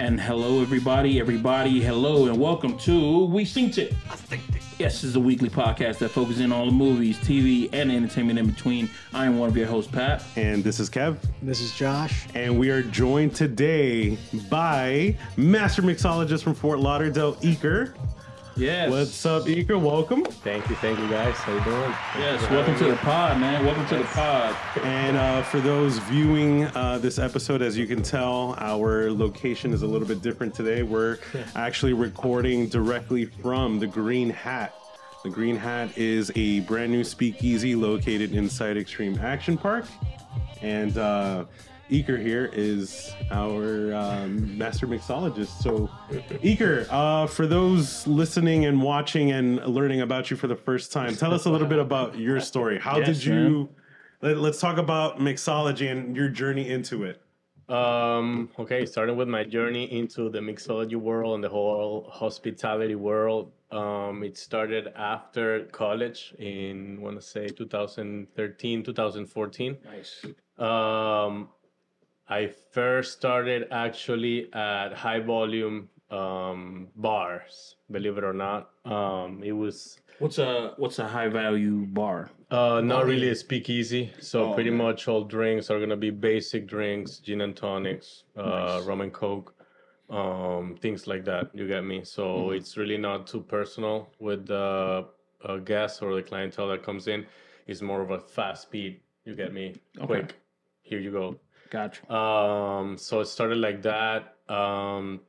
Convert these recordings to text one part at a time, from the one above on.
And hello, everybody, everybody, hello, and welcome to We Seen't It. Yes, this is a weekly podcast that focuses in on all the movies, TV, and entertainment in between. I am one of your hosts, Pat. And this is Kev. This is Josh. And we are joined today by Master Mixologist from Fort Lauderdale, Iker. Yes. What's up, Iker? Welcome. Thank you, thank you guys. How you doing? Yes, welcome to the pod, man. Welcome to the pod. And uh, for those viewing uh, this episode, as you can tell, our location is a little bit different today. We're actually recording directly from the Green Hat. The Green Hat is a brand new speakeasy located inside Xtreme Action Park. And uh, Iker here is our um, master mixologist. So, Iker, uh, for those listening and watching and learning about you for the first time, tell us a little bit about your story. How Yes, did you? Let, us talk about mixology and your journey into it. Um, okay, starting with my journey into the mixology world and the whole hospitality world. Um, it started after college in, I want to say 2013, 2014. Nice. Um, I first started actually at high volume um, bars, believe it or not. Um, it was What's a what's a high value bar? Uh, not really a speakeasy. So Oh, pretty okay. much all drinks are gonna be basic drinks, gin and tonics, uh, rum and coke, um, things like that. You get me? So Mm-hmm. it's really not too personal with the uh, guest or the clientele that comes in. It's more of a fast speed. You get me? Quick. Here you go. Gotcha. Um, so it started like that. Um,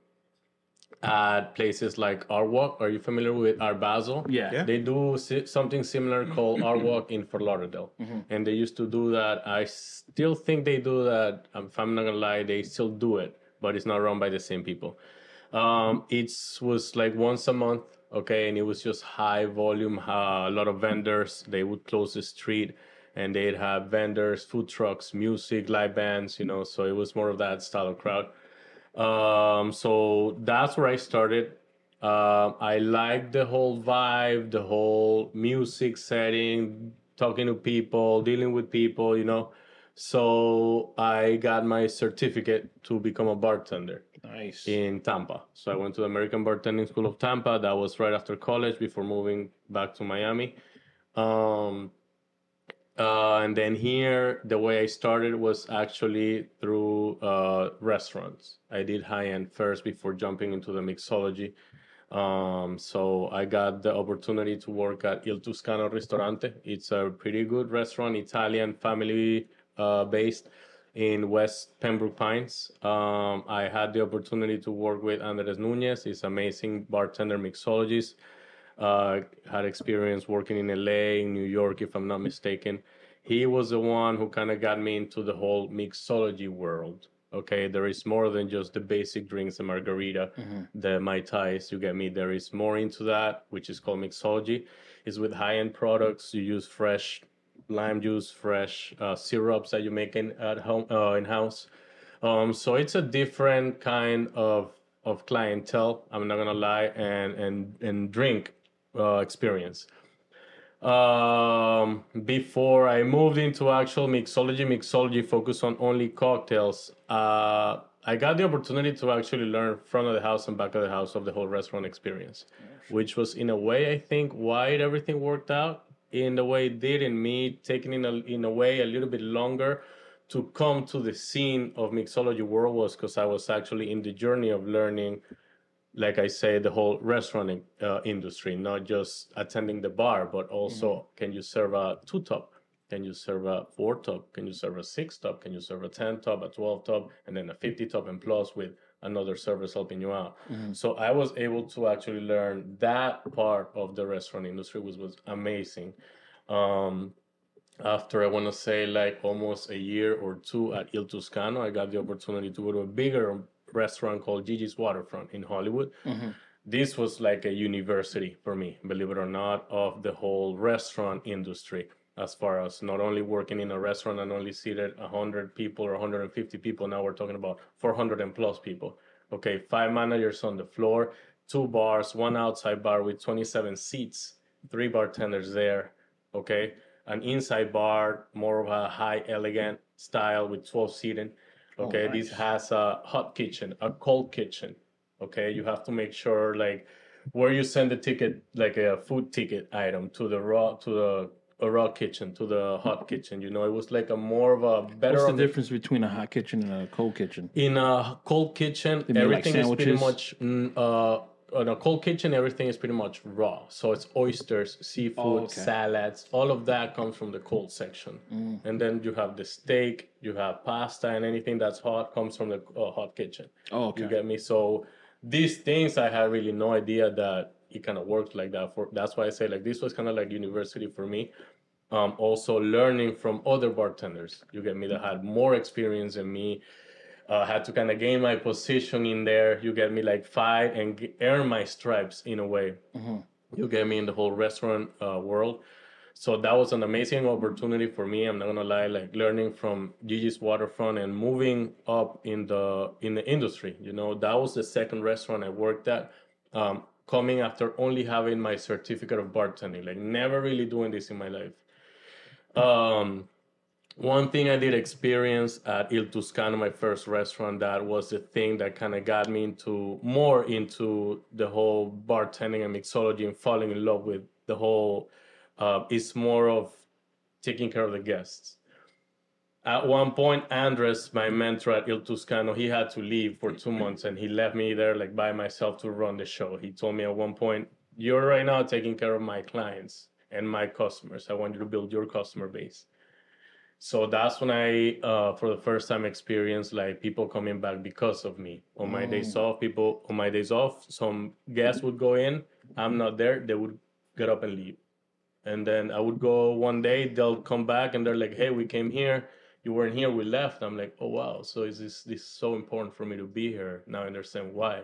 at places like Art Walk. Are you familiar with Art Basel? Yeah. Yeah. They do si- something similar called Art Walk in Fort Lauderdale, and they used to do that. I still think they do that. Um, If I'm not gonna lie, they still do it, but it's not run by the same people. Um, it was like once a month, okay, and it was just high volume, uh, a lot of vendors. They would close the street, and they'd have vendors, food trucks, music, live bands, you know. So it was more of that style of crowd. Um, so that's where I started. Um, I liked the whole vibe, the whole music setting, talking to people, dealing with people, you know. So I got my certificate to become a bartender Nice. in Tampa. So I went to the American Bartending School of Tampa. That was right after college before moving back to Miami. Um, uh, and then here, the way I started was actually through uh, restaurants. I did high end first before jumping into the mixology. Um, so I got the opportunity to work at Il Tuscano Ristorante. It's a pretty good restaurant, Italian family uh, based in West Pembroke Pines. Um, I had the opportunity to work with Andres Nunez. He's amazing bartender mixologist. Uh, had experience working in LA, in New York, if I'm not mistaken. He was the one who kind of got me into the whole mixology world. Okay, there is more than just the basic drinks, the margarita, the mai tais. You get me? There is more into that, which is called mixology. It's with high-end products. You use fresh lime juice, fresh uh, syrups that you make in at home uh, in house. Um, so it's a different kind of of clientele. I'm not gonna lie, and and and drink uh, experience. Um, before I moved into actual mixology, mixology focused on only cocktails. Uh, I got the opportunity to actually learn front of the house and back of the house of the whole restaurant experience, which was in a way I think why everything worked out in the way it did, and me taking in a in a way a little bit longer to come to the scene of mixology world was because I was actually in the journey of learning like I say, the whole restaurant uh, industry, not just attending the bar, but also can you serve a two top? Can you serve a four top? Can you serve a six top? Can you serve a 10 top, a 12 top, and then a 50 top, and plus with another service helping you out? So I was able to actually learn that part of the restaurant industry, which was amazing. Um, after I want to say like almost a year or two at Il Toscano, I got the opportunity to go to a bigger restaurant called GG's Waterfront in Hollywood. Mm-hmm. This was like a university for me, believe it or not, of the whole restaurant industry. as far as not only working in a restaurant and only seated 100 people or 150 people now we're talking about 400 and plus people okay five managers on the floor two bars one outside bar with 27 seats three bartenders there okay an inside bar more of a high elegant style with 12 seating okay? Oh, this has a hot kitchen a cold kitchen okay? You have to make sure like where you send the ticket like a food ticket item to the raw to the a raw kitchen to the hot kitchen you know? It was like a more of a better What's the the- difference between a hot kitchen and a cold kitchen? in a cold kitchen make, like, everything is pretty much mm, uh in a cold kitchen everything is pretty much raw so it's oysters seafood Oh, okay. salads all of that comes from the cold section Mm. and then you have the steak you have pasta and anything that's hot comes from the uh, hot kitchen Oh, okay. you get me? So these things I had really no idea that it kind of worked like that. For that's why I say like this was kind of like university for me. Um, also learning from other bartenders. You get me that had more experience than me. Uh, had to kind of gain my position in there. You get me like fight and earn my stripes in a way. You get me in the whole restaurant uh, world. So that was an amazing opportunity for me. I'm not gonna lie, like learning from GG's Waterfront and moving up in the in the industry. You know, that was the second restaurant I worked at. Um, coming after only having my certificate of bartending, like never really doing this in my life. Um, one thing I did experience at Il Tuscano, my first restaurant, that was the thing that kind of got me into more into the whole bartending and mixology and falling in love with the whole. Uh, it's more of taking care of the guests. At one point, Andres, my mentor at Il Tuscano, he had to leave for two months and he left me there like by myself to run the show. He told me at one point, You're right now taking care of my clients and my customers. I want you to build your customer base. So that's when I, uh, for the first time, experienced like people coming back because of me. On my days off, people on my days off, some guests would go in. I'm not there. They would get up and leave. And then I would go one day. They'll come back and they're like, "Hey, we came here. You weren't here. We left." I'm like, "Oh wow! So is this this is so important for me to be here? Now I understand why."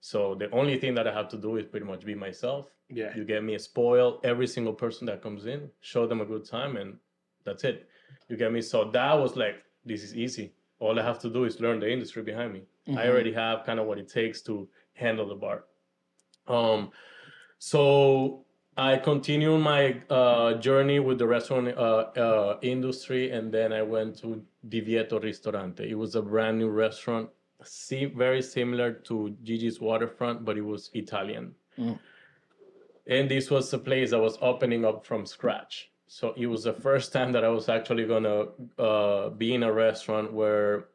So the only thing that I have to do is pretty much be myself. Yeah. You get me a spoil every single person that comes in, show them a good time, and that's it. You get me? So that was like, this is easy. All I have to do is learn the industry behind me. I already have kind of what it takes to handle the bar. Um, so I continued my uh, journey with the restaurant uh, uh, industry, and then I went to Divieto Ristorante. It was a brand new restaurant, see, very similar to GG's Waterfront, but it was Italian. And this was a place that was opening up from scratch. So it was the first time that I was actually gonna uh, be in a restaurant where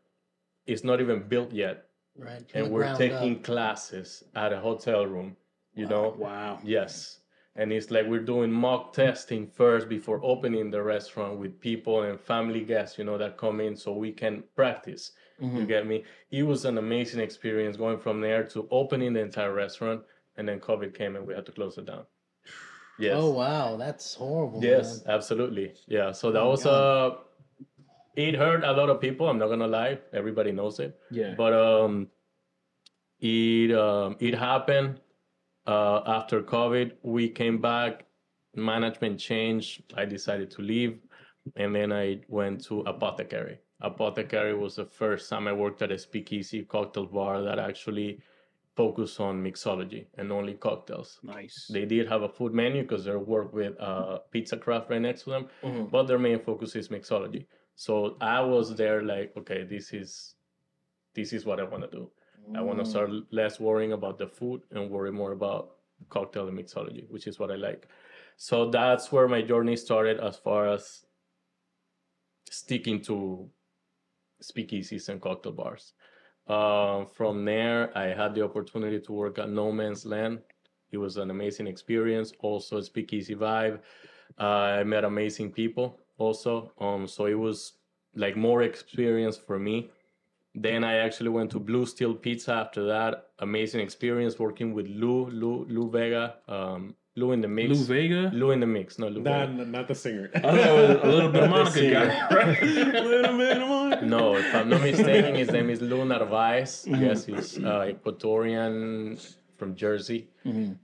it's not even built yet, Right. and we're taking up. classes at a hotel room. You know, Wow. Yes. And it's like we're doing mock testing first before opening the restaurant with people and family guests, you know, that come in so we can practice. You get me? It was an amazing experience going from there to opening the entire restaurant. And then COVID came and we had to close it down. Yes. Oh wow, that's horrible. Yes, man. absolutely. Yeah. So that Oh, was uh it hurt a lot of people, I'm not gonna lie. Everybody knows it. Yeah. But um it um it happened uh after COVID. We came back, management changed, I decided to leave, and then I went to Apothecary. Apothecary was the first time I worked at a speakeasy cocktail bar that actually focused on mixology and only cocktails. Nice. They did have a food menu because they work with uh, Pizza Craft right next to them, Mhm. but their main focus is mixology. So I was there like, okay, this is this is what I want to do. I want to Mm. start less worrying about the food and worry more about cocktail and mixology, which is what I like. So that's where my journey started as far as sticking to speakeasies and cocktail bars. Uh, from there, I had the opportunity to work at No Man's Land. It was an amazing experience, also a speakeasy vibe. Uh, I met amazing people also. Um, so it was like more experience for me. Then I actually went to Blue Steel Pizza after that. Amazing experience working with Lou, Lou, Lou Bega, um, Lou in the mix. Lou Bega. Lou in the mix, not Lou Not, Bega. not the singer. I thought was a little bit of Monica guy. right? Little bit of Monica. No, if I'm not mistaken, his name is Lou Narvaez. Yes, he's uh, Ecuadorian from Jersey.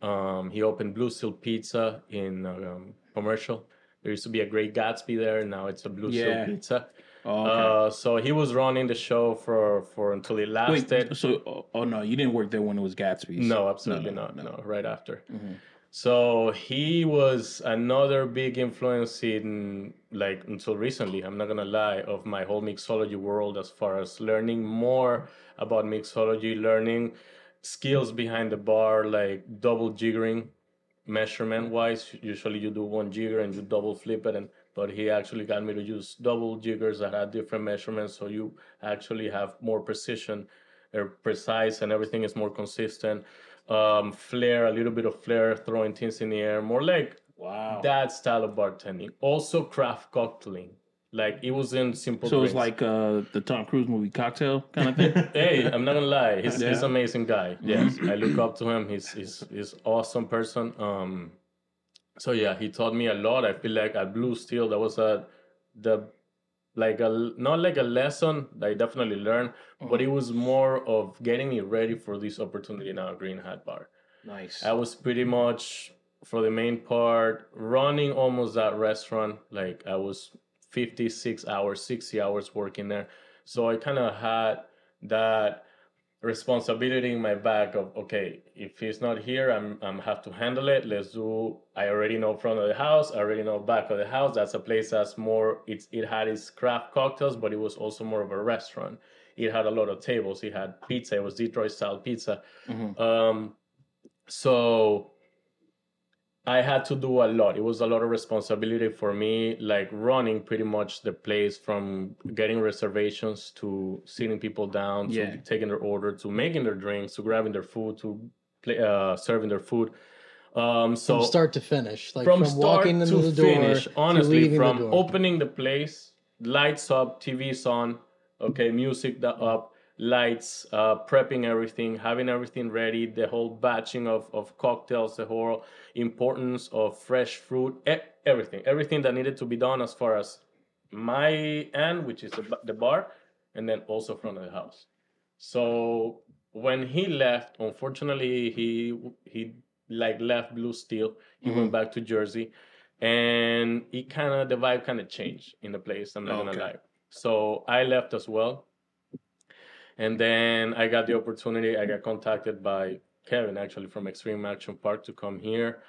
Um, he opened Blue Steel Pizza in um, commercial. There used to be a Great Gatsby there. Now it's a Blue Yeah. Steel Pizza. Oh, okay. Uh, so he was running the show for for until it lasted. Wait, so oh, oh no, you didn't work there when it was Gatsby's. No, absolutely no, not. no. No. right after. Mhm. So he was another big influence in like until recently, I'm not gonna lie, of my whole mixology world as far as learning more about mixology, learning skills behind the bar, like double jiggering measurement wise. Usually you do one jigger and you double flip it and but he actually got me to use double jiggers that had different measurements so you actually have more precision or precise and everything is more consistent um flair a little bit of flair throwing things in the air more like Wow. that style of bartending also craft cocktailing like it was in simple so it's like uh, the Tom Cruise movie Cocktail kind of thing. hey, I'm not gonna lie, he's he's an amazing guy. Yes, I look up to him. He's he's he's awesome person. Um, so yeah, he taught me a lot. I feel like at Blue Steel, that was a the like a not like a lesson that I definitely learned, but it mm-hmm. was more of getting me ready for this opportunity now Green Hat Bar. nice. I was pretty much for the main part running almost that restaurant. Like I was 56 hours, 60 hours working there. So I kind of had that responsibility in my back of okay, if he's not here, I'm I'm have to handle it. Let's do. I already know front of the house. I already know back of the house. That's a place that's more. It's it had its craft cocktails, but it was also more of a restaurant. It had a lot of tables. It had pizza. It was Detroit style pizza. Mhm. Um, so I had to do a lot. It was a lot of responsibility for me, like running pretty much the place from getting reservations to sitting people down, to Yeah. taking their order, to making their drinks, to grabbing their food, to play, uh, serving their food. Um, so from start to finish, like from, from, start walking into to the door finish, honestly, leaving from the opening the place, lights up, TV's on, okay, music up, lights, uh, prepping everything, having everything ready, the whole batching of, of cocktails, the whole importance of fresh fruit, e- everything, everything that needed to be done as far as my end, which is the, the bar, and then also front of the house. So when he left, unfortunately, he he like left Blue Steel. He went back to Jersey, and it kind of the vibe kind of changed in the place. I'm not Okay. gonna lie. So I left as well, and then I got the opportunity. I got contacted by Kevin actually from Xtreme Action Park to come here.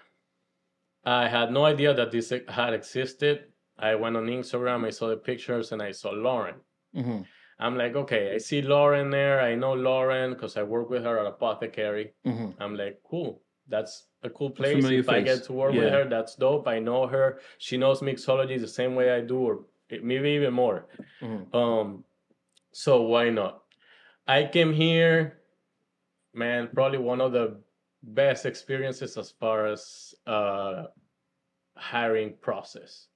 I had no idea that this had existed. I went on Instagram, I saw the pictures, and I saw Lauren. hmm I'm like, okay, I see Lauren there. I know Lauren because I work with her at Apothecary. hmm I'm like, cool. That's a cool place. If I get to work with her, that's dope. I know her. She knows mixology the same way I do, or maybe even more. Mhm. Um, so why not? I came here, man. Probably one of the best experiences as far as uh, hiring process,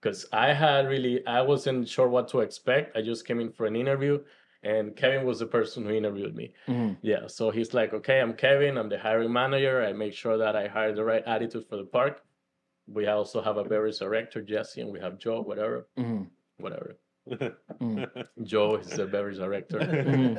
because I had really I wasn't sure what to expect. I just came in for an interview, and Kevin was the person who interviewed me. hmm Yeah, so he's like, okay, I'm Kevin, I'm the hiring manager. I make sure that I hire the right attitude for the park. We also have a beverage director, Jesse, and we have Joe, whatever, hmm whatever. Mm. Joe is the beverage director. Mhm.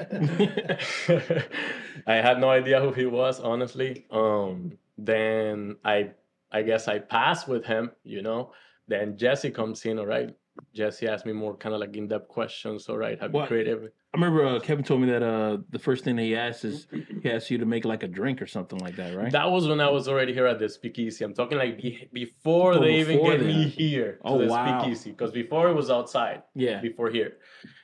I had no idea who he was, honestly. Um, then I, I guess I passed with him, you know. Then Jesse comes in, all right. Jesse asked me more kind of like in-depth questions. All right, have you What? created? I remember uh, Kevin told me that uh, the first thing that he asked is he asked you to make like a drink or something like that, right? That was when I was already here at the speakeasy. I'm talking like be- before Oh, they even before get me here to Oh, the wow. speakeasy. Because before it was outside, yeah. before here.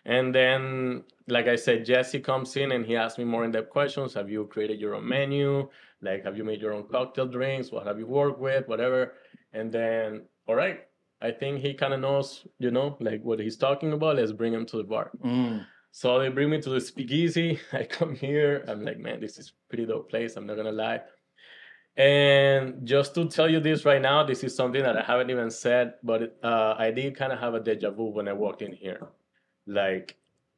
And then, like I said, Jesse comes in and he asks me more in-depth questions. Have you created your own menu? Like, have you made your own cocktail drinks? What have you worked with? Whatever. And then, all right, I think he kind of knows, you know, like what he's talking about. Let's bring him to the bar. Mm. So they bring me to the speakeasy. I come here. I'm like, man, this is pretty dope place. I'm not gonna lie. And just to tell you this right now, this is something that I haven't even said, but uh, I did kind of have a deja vu when I walked in here. Like,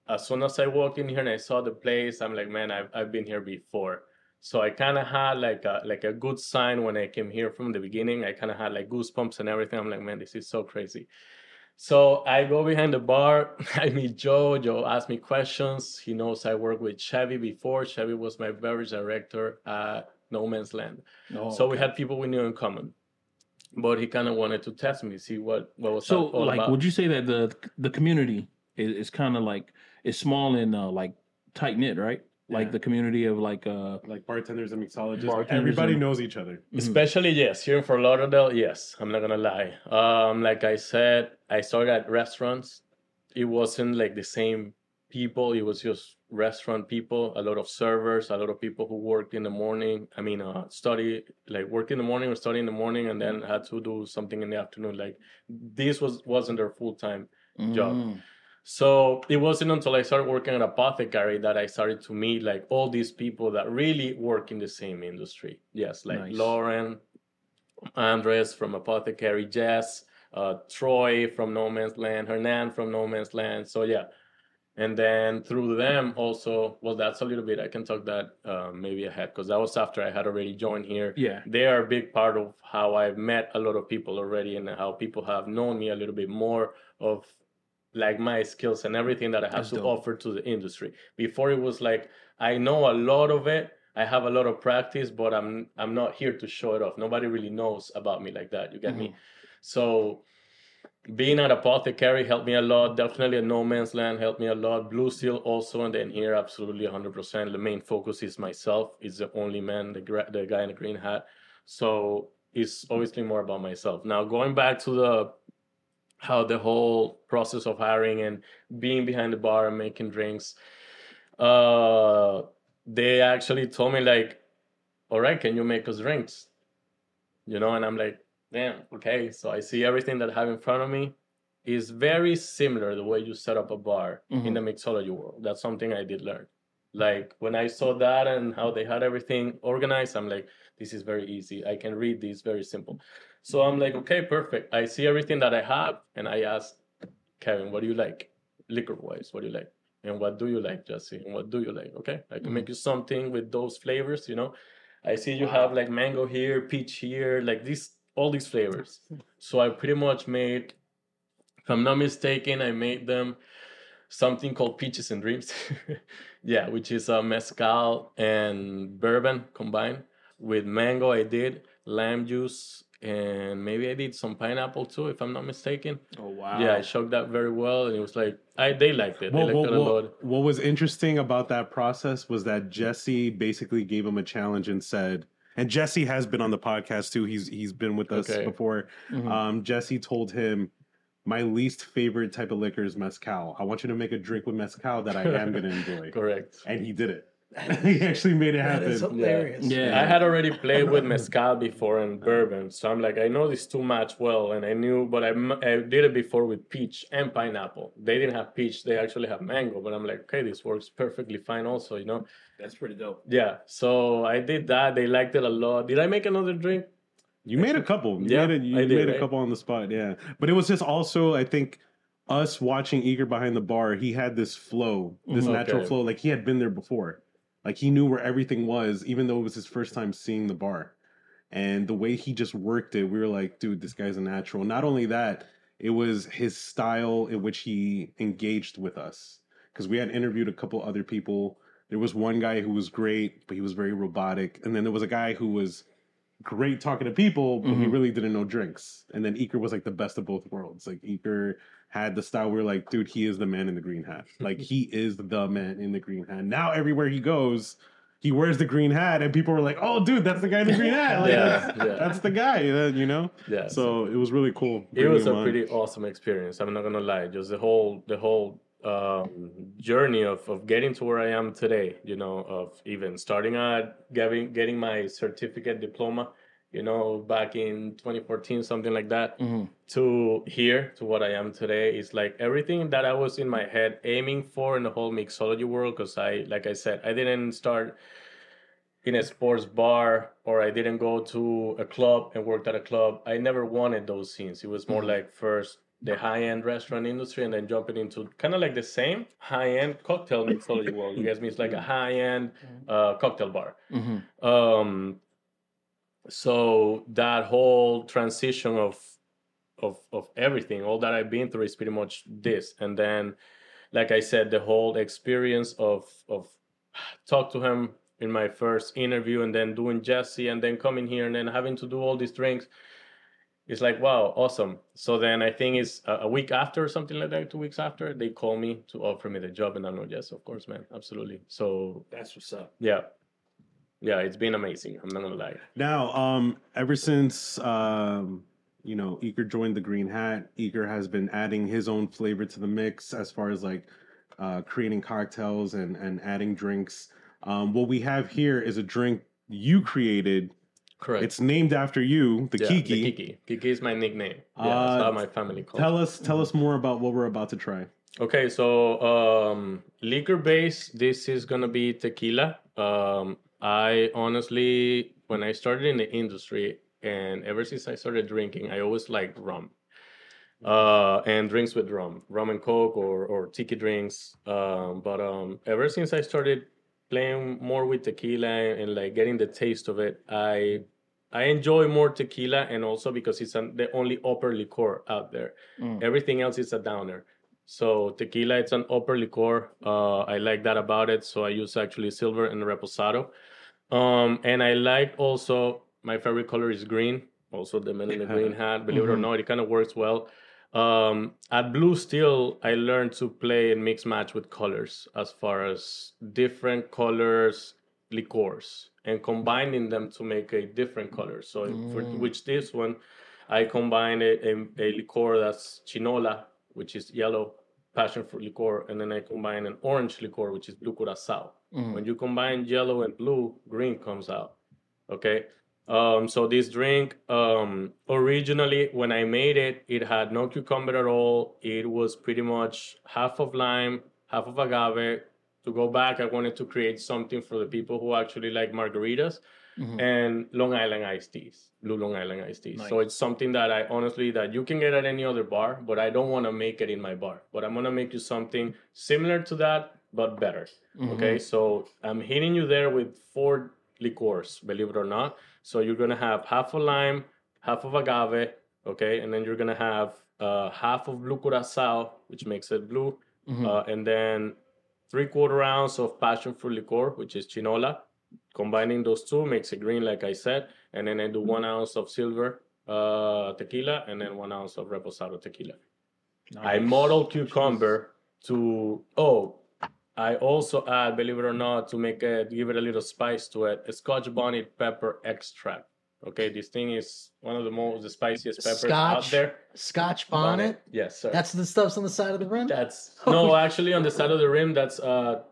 as soon as I walked in here and I saw the place, I'm like, man, I've, I've been here before. So I kind of had like a like a good sign when I came here from the beginning. I kind of had like goosebumps and everything. I'm like, man, this is so crazy. So I go behind the bar. I meet Joe. Joe asks me questions. He knows I worked with Chevy before. Chevy was my beverage director at No Man's Land. Oh, so we had people we knew in common. but he kind of wanted to test me, see what what was So, like, about. would you say that the the community is, is kind of like it's small and uh, like tight knit, right? Like Yeah. the community of like uh Like bartenders and mixologists, Bartenders everybody and- knows each other. Especially yes, here in Fort Lauderdale, yes. I'm not gonna lie. Um, like I said, I started at restaurants. It wasn't like the same people. It was just restaurant people. A lot of servers. A lot of people who worked in the morning. I mean, uh, study like work in the morning or study in the morning, and then had to do something in the afternoon. Like this was wasn't their full time job. So it wasn't until I started working at Apothecary that I started to meet like all these people that really work in the same industry. Yes, like Nice. Lauren, Andres from Apothecary, Jess, uh, Troy from No Man's Land, Hernan from No Man's Land. So yeah. And then through them also, well, that's a little bit, I can talk that uh, maybe ahead because that was after I had already joined here Yeah. they are a big part of how I've met a lot of people already and how people have known me a little bit more of like my skills and everything that I have That's to dope. offer to the industry. Before it was like I know a lot of it, I have a lot of practice, but I'm I'm not here to show it off. Nobody really knows about me like that. You get me? Mm-hmm. So being an Apothecary helped me a lot. Definitely at No Man's Land helped me a lot. Blue Steel also, and then here absolutely 100%. The main focus is myself. Is the only man, the gra- the guy in the green hat. So it's obviously more about myself. Now going back to the how the whole process of hiring and being behind the bar and making drinks. Uh, they actually told me like, "All right, can you make us drinks?" You know, and I'm like, "Damn, okay." So I see everything that I have in front of me is very similar the way you set up a bar in the mixology world. That's something I did learn. Like when I saw that and how they had everything organized, I'm like, this is very easy. I can read this very simple. So I'm like, okay, perfect. I see everything that I have, and I ask Kevin, what do you like, liquor wise? What do you like? And what do you like, Jesse? And what do you like? Okay, I can make you something with those flavors. You know, I see you have like mango here, peach here, like these all these flavors. So I pretty much made, if I'm not mistaken, I made them something called peaches and dreams. yeah, which is a mezcal and bourbon combined with mango. I did lime juice and maybe I did some pineapple too, if I'm not mistaken. Oh wow. Yeah, I shook that very well, and it was like I they liked it. They liked well, it a well, lot. what was interesting about that process was that Jesse basically gave him a challenge and said, and Jesse has been on the podcast too. He's he's been with us Okay. before. Mhm. Um, Jesse told him, "My least favorite type of liquor is mezcal. I want you to make a drink with mezcal that I am going to enjoy." Correct. And he did it. he actually made it That is happen. hilarious. Yeah. I had already played with mezcal before and bourbon, so I'm like, I know these two match well, and I knew, but I, I did it before with peach and pineapple. They didn't have peach; they actually have mango. But I'm like, okay, this works perfectly fine, also, you know. That's pretty dope. Yeah, so I did that. They liked it a lot. Did I make another drink? You made a couple. You Yeah, made a, you I did, made a right? couple on the spot. Yeah, but it was just also, I think, us watching Iker behind the bar. He had this flow, this Mhm. natural flow. Like he had been there before. Like he knew where everything was, even though it was his first time seeing the bar. And the way he just worked it, we were like, dude, this guy's a natural. Not only that, it was his style in which he engaged with us. Because we had interviewed a couple other people. There was one guy who was great, but he was very robotic. And then there was a guy who was great talking to people, but he Mhm. really didn't know drinks. And then Iker was like the best of both worlds. Like Iker had the style where like, dude, he is the man in the green hat. Like he is the man in the green hat. Now everywhere he goes, he wears the green hat, and people were like, "Oh, dude, that's the guy in the green hat. Like, Yeah, that's, yeah. that's the guy." You know. Yeah. So it was really cool. it was a on. pretty awesome experience. I'm not gonna lie. Just the whole the whole um, journey of, of getting to where I am today. You know, of even starting at getting getting my certificate diploma. You know, back in 2014, something like that. hmm To here, to what I am today, is like everything that I was in my head aiming for in the whole mixology world. Because I, like I said, I didn't start in a sports bar or I didn't go to a club and worked at a club. I never wanted those scenes. It was more Mhm. like first the high end restaurant industry and then jumping into kind of like the same high end cocktail mixology world. You guys mean it's like a high end uh, cocktail bar. hmm Um, so that whole transition of of of everything, all that I've been through is pretty much this. And then, like I said, the whole experience of of talk to him in my first interview, and then doing Jesse, and then coming here, and then having to do all these drinks. it's like wow, awesome. So then I think it's a, a week after or something like that, two weeks after, they call me to offer me the job, and I'm like, yes, of course, man, absolutely. So That's what's up. yeah, yeah, it's been amazing. I'm not gonna lie. Now, um, ever since um, you know, Iker joined the Green Hat, Iker has been adding his own flavor to the mix as far as like uh, creating cocktails and and adding drinks. Um, what we have here is a drink you created. Correct. It's named after you, the Yeah, Kiki. The Kiki. Kiki is my nickname. Yeah, Uh, that's how my family calls. Tell us, tell us more about what we're about to try. Okay, so um, liquor base. This is gonna be tequila. Um, I honestly, when I started in the industry, and ever since I started drinking, I always liked rum. Uh, and drinks with rum, rum and coke, or or tiki drinks. Um, but um, ever since I started playing more with tequila and, like getting the taste of it, I I enjoy more tequila, and also because it's an, the only upper liqueur out there. Mm. Everything else is a downer. So tequila, it's an upper liqueur. Uh, I like that about it. So I use actually silver and reposado. Um, and I like also my favorite color is green. Also the men in the green hat. Believe it or Mhm. not, it kind of works well. Um, at Blue Steel, I learned to play and mix match with colors as far as different colors, liqueurs, and combining them to make a different color. So for Mm. which this one, I combine a, a, a liqueur that's chinola, which is yellow passion fruit liqueur, and then I combine an orange liqueur, which is blue curacao. Mm. When you combine yellow and blue, green comes out. Okay. Um, so this drink, um, originally when I made it, it had no cucumber at all. It was pretty much half of lime, half of agave. To go back, I wanted to create something for the people who actually like margaritas Mhm. and Long Island iced teas, blue Long Island iced teas. So it's something that I honestly that you can get at any other bar, but I don't want to make it in my bar. But I'm gonna make you something similar to that, but better. Mhm. Okay, so I'm hitting you there with four liqueurs, believe it or not. So you're gonna have half a lime, half of agave, okay, and then you're gonna have uh, half of blue curacao, which makes it blue, Mhm. uh, and then three quarter ounce of passion fruit liqueur, which is chinola. Combining those two makes it green, like I said, and then I do one ounce of silver uh, tequila and then one ounce of reposado tequila. I muddle cucumber to oh, I also add, believe it or not, to make it give it a little spice to it, a Scotch bonnet pepper extract. Okay, this thing is one of the most the spiciest peppers out Scotch there. Scotch bonnet. Yes, sir. That's the stuff's on the side of the rim. That's no, actually on the side of the rim, that's uh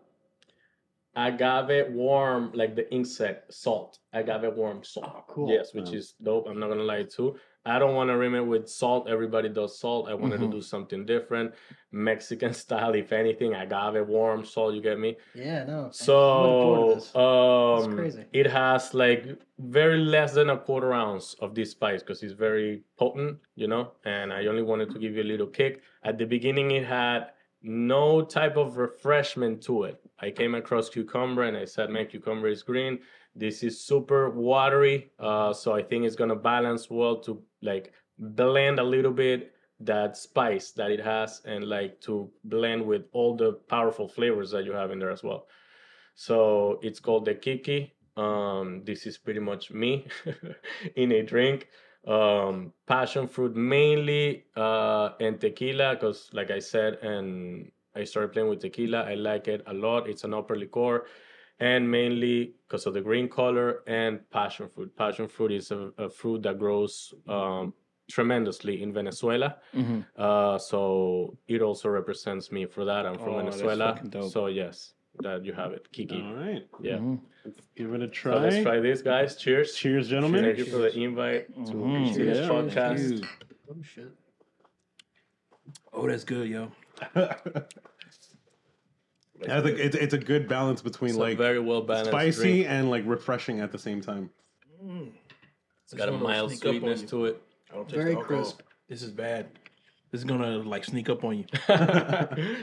agave worm, like the insect salt. Agave worm salt. Oh, cool. Yes, which Wow. is dope. I'm not gonna lie too. I don't want to rim it with salt. Everybody does salt. I wanted Mhm. to do something different, Mexican style. If anything, agave worm salt. You get me? Yeah, no. I'm So this. um, crazy. it has like very less than a quarter ounce of this spice because it's very potent, you know. And I only wanted to give you a little kick. At the beginning, it had no type of refreshment to it. I came across cucumber and I said, "Man, cucumber is green. This is super watery, uh, so I think it's gonna balance well to like blend a little bit." that spice that it has and like to blend with all the powerful flavors that you have in there as well. So it's called the Kiki. Um, this is pretty much me in a drink. Um, passion fruit mainly, uh, and tequila, because like I said, and I started playing with tequila. I like it a lot. It's an upper liqueur, and mainly because of the green color and passion fruit. Passion fruit is a, a fruit that grows um, tremendously in Venezuela. Mhm. Uh, so it also represents me for that. I'm from Oh, Venezuela. So yes, that you have it. Kiki. All right, Yeah. Mhm. give it a So try. let's try this, guys. Cheers. Cheers, gentlemen. Thank you for the invite to, Mhm. to this Yeah, podcast. Oh shit. Oh, that's good, yo. I think it's it's a good balance between It's a like very well balanced spicy drink. and like refreshing at the same time. It's got a mild sweetness to it. I don't taste Very the alcohol. crisp. This is bad. This is gonna like sneak up on you.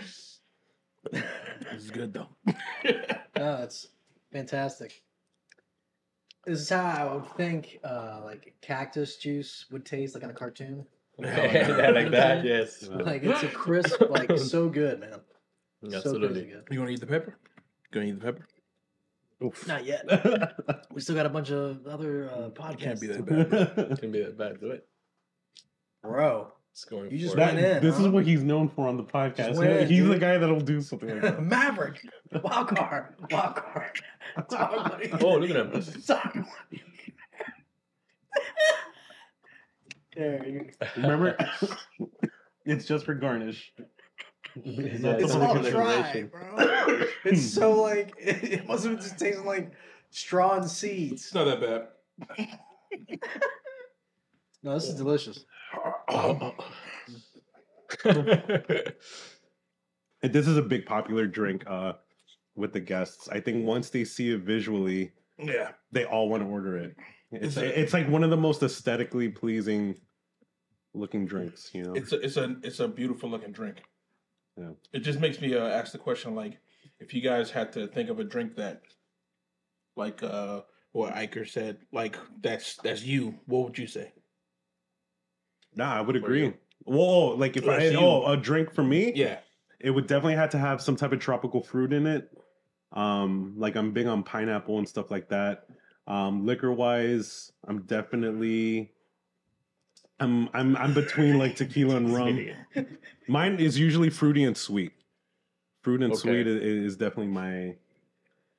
This is good though. No, it's fantastic. This is how I would think uh, like cactus juice would taste like in a cartoon. yeah, like that, yes. Like it's a crisp, like so good, man. So crazy Absolutely. good. You want to eat the pepper? You gonna eat the pepper? Not yet. We still got a bunch of other uh, podcasts. Can't be that bad. Can't be that bad. Do it. bro. It's going You just for went in. this is what he's known for on the podcast. went in, He's the guy that'll do something like that. Maverick, wild card, wild card. Talk. Oh, look at him. Talk about it. There, you- Remember? it's just for garnish. It's it's all for dry, bro. It's so like it, must have just tasted like straw and seeds. It's not that bad. No, this is delicious. And this is a big popular drink uh, with the guests. I think once they see it visually, Yeah. they all want to order it. It's It's a- it's like one of the most aesthetically pleasing looking drinks. You know, It's a, it's a it's a beautiful looking drink. Yeah. It just makes me uh, ask the question like, if you guys had to think of a drink that, like uh, what Iker said, like that's that's you. What would you say? nah, I would agree. you. Whoa, like if That's I you. oh a drink for me, Yeah. it would definitely have to have some type of tropical fruit in it. Um, like I'm big on pineapple and stuff like that. Um, liquor wise, I'm definitely I'm I'm I'm between like tequila and rum. Mine is usually fruity and sweet. Fruit and Okay. sweet is, is definitely my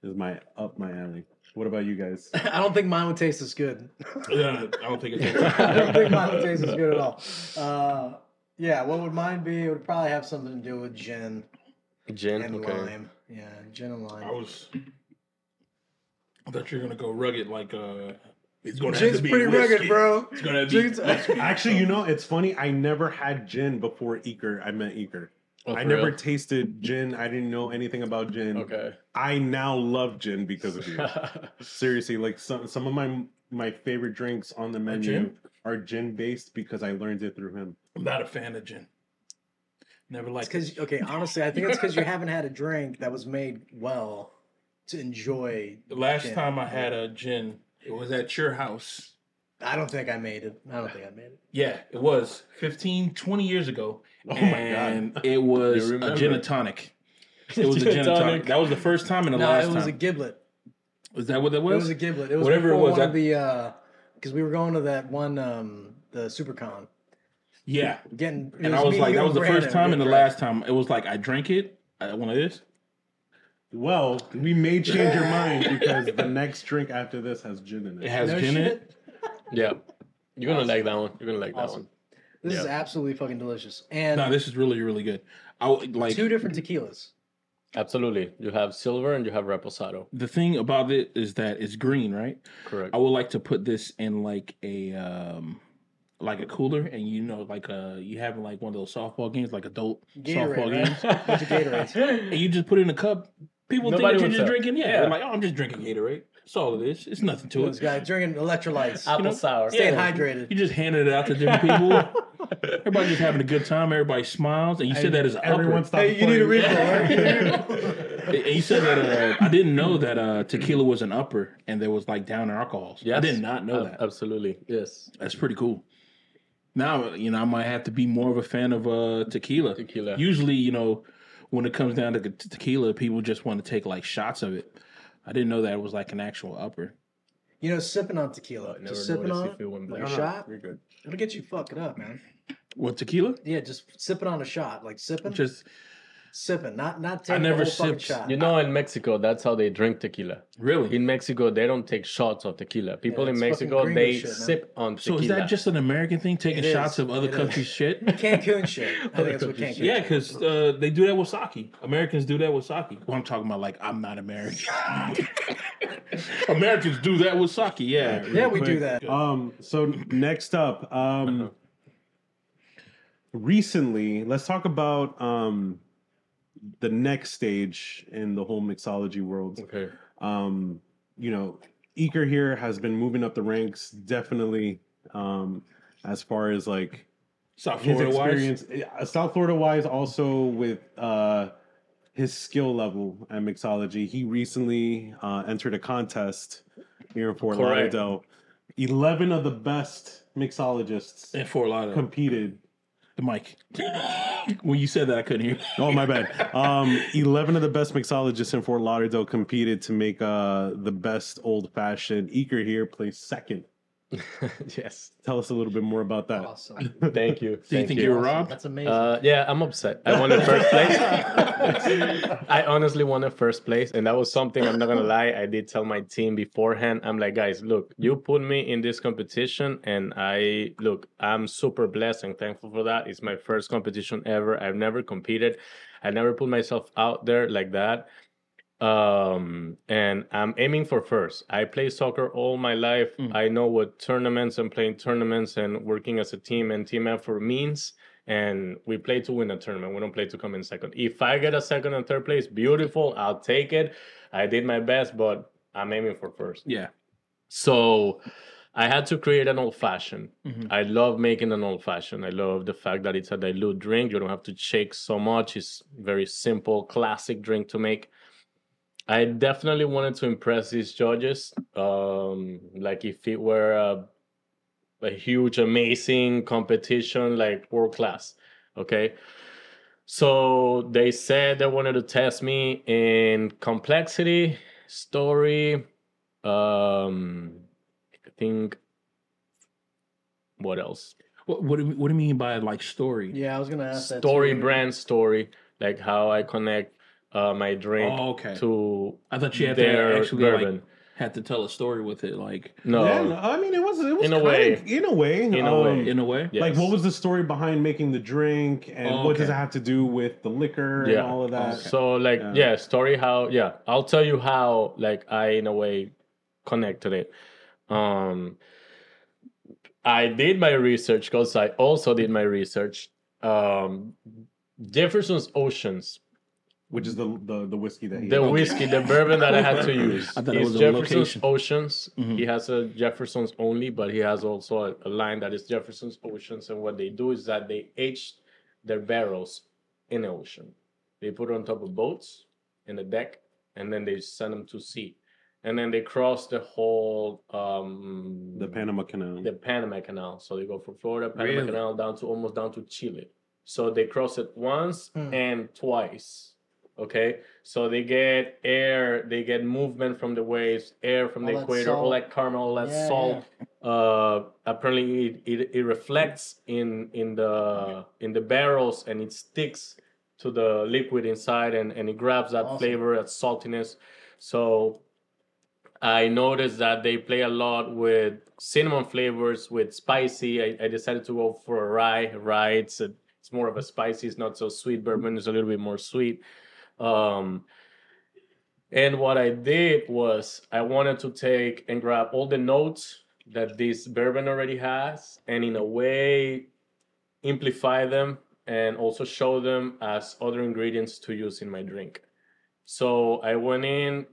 is my up my alley. What about you guys? I don't think mine would taste as good. Yeah, I don't think it's. I don't think mine would taste as good at all. Uh, yeah, what would mine be? It would probably have something to do with gin Gin. and Okay. lime. Yeah, gin and lime. I was. I thought you were gonna go rugged like uh. It's gonna have Gin's to be pretty rugged, whiskey. bro. It's gonna be. Gin's- Actually, you know, it's funny. I never had gin before Iker. I met Iker. Oh, I never real? tasted gin. I didn't know anything about gin. Okay. I now love gin because of you. Seriously, like some some of my my favorite drinks on the menu gin? are gin based because I learned it through him. I'm not a fan of gin. Never It's liked it. because okay, honestly, I think it's because you haven't had a drink that was made well to enjoy. The last gin. time I had a gin, it was at your house. I don't think I made it. I don't think I made it. Yeah, it was 15, 20 years ago. Oh my and god! it was a gin and tonic. It was a gin and tonic. That was the first time and the No, last it was time. a gimlet. was that what that was? It was? was a gimlet. It was Whatever it was, one that- of the because we were going to that one um the SuperCon. yeah. Getting it And I was like, that was the first time We and the last time. It was like I drank it. I, one of this. Well, we may change your mind because the next drink after this has gin in It it. has No gin in shit. it. Yeah. You're gonna like that one. You're gonna like that Awesome. one. This is absolutely fucking delicious. And No, this is really really good. I would- like two different tequilas. Absolutely. You have silver and you have reposado. the thing about it is that it's green, right? Correct. I would like to put this in like a um like a cooler, and you know, like uh you having like one of those softball games, like adult softball Gatorade, games, right? Bunch of Gatorades. and you just put it in a cup. People Nobody think that you're just drinking. Yeah, Yeah. they're like, oh, I'm just drinking Gatorade. That's all it is. It's nothing to This it. guy drinking electrolytes. Apple know, sour. Staying yeah. hydrated. You just handed it out to different people. Everybody just having a good time. Everybody smiles, and you said that as an Everyone upper. stop. Hey, you need a refill, right? You need a And you said that uh, I didn't know that uh, tequila was an upper, and there was like down alcohols. Yeah, I did not know Ab- that. Absolutely. Yes. That's pretty cool. Now, you know, I might have to be more of a fan of uh, tequila. Tequila. Usually, you know, when it comes down to tequila, people just want to take like shots of it. I didn't know that it was like an actual upper. You know, sipping on tequila, I never just sipping on it like a No, no, shot, You're good. it'll get you fucking up, man. What tequila? Yeah, just sipping on a shot, like sipping, Just sipping, not not taking never the whole fucking sipped. shot. You know, in Mexico, that's how they drink tequila. really. In Mexico, they don't take shots of tequila. People Yeah, in Mexico, they shit, man. sip on so is that just an American thing, taking It shots is. of other It countries' is. shit? Cancun shit. I think that's what Cancun. Yeah, because uh, they do that with sake. Americans do that with sake. Well, I'm talking about like I'm not American. Americans do that with sake. Yeah, Yeah, we do that. Um, so next up, um, recently, let's talk about um, the next stage in the whole mixology world. okay. Um, you know, Iker here has been moving up the ranks, definitely, um, as far as like South Florida wise. experience, South Florida wise, also with uh, his skill level at mixology. He recently uh, entered a contest here in Fort Correct. Lauderdale. Eleven of the best mixologists in Fort Lauderdale. competed. The mic. when you said that, I couldn't hear. Oh my bad. Um, Eleven of the best mixologists in Fort Lauderdale competed to make uh, the best old fashioned. Iker here placed second yes. Tell us a little bit more about that. Awesome. Thank you. Do you Thank think you were Awesome. robbed? That's amazing. Uh, yeah, I'm upset. I won wanted first place. I honestly won wanted first place, and that was something I'm not gonna lie. I did tell my team beforehand. I'm like, guys, look, you put me in this competition, and I look, I'm super blessed and thankful for that. It's my first competition ever. I've never competed. I never put myself out there like that. Um, and I'm aiming for first. I play soccer all my life. Mm. I know what tournaments and playing tournaments and working as a team and team effort means and we play to win a tournament. We don't play to come in second. If I get a second and third place, beautiful. I'll take it. I did my best, but I'm aiming for first. Yeah. So I had to create an old fashioned. Mhm. I love making an old fashioned. I love the fact that it's a dilute drink. You don't have to shake so much. It's very simple, classic drink to make. I definitely wanted to impress these judges. Um, like if it were a, a huge, amazing competition, like world class. Okay. So they said they wanted to test me in complexity, story, um, I think what else? What, what, do you, what do you mean by like story? yeah, I was gonna ask that. Story brand story, like how I connect uh, my drink Oh, okay. to I thought you had their to actually bourbon. like had to tell a story with it, like no, Yeah, no, I mean, it was it was In a kinda- way. in a way, In a um, way. in a way. Yes. Like, what was the story behind making the drink, and Oh, what does it have to do with the liquor Yeah. and all of that? Okay. So like Yeah. yeah. story how yeah I'll tell you how like I in a way connected it. Um, I did my research because I also did my research. Um, Jefferson's Oceans, Which is the the, the whiskey that he the whiskey, the bourbon that I had to use I thought it is was a Jefferson's location. Oceans. Mhm. He has a Jefferson's only, but he has also a, a line that is Jefferson's Oceans. And what they do is that they age their barrels in the ocean. They put it on top of boats in the deck, and then they send them to sea. And then they cross the whole um, the Panama Canal. the Panama Canal. So they go from Florida, Panama Really? Canal down to almost down to Chile. So they cross it once Hmm. and twice. Okay, so they get air, they get movement from the waves, air from All the equator, all salt. that caramel, all that Yeah, salt. Uh, apparently, it, it, it reflects in in the in the barrels and it sticks to the liquid inside, and and it grabs that Awesome. flavor, that saltiness. So I noticed that they play a lot with cinnamon flavors, with spicy. I, I decided to go for a rye. Rye, it's a, it's more of a spicy. It's not so sweet. Bourbon is a little bit more sweet. Um, and what I did was I wanted to take and grab all the notes that this bourbon already has, and in a way amplify them and also show them as other ingredients to use in my drink. So I went in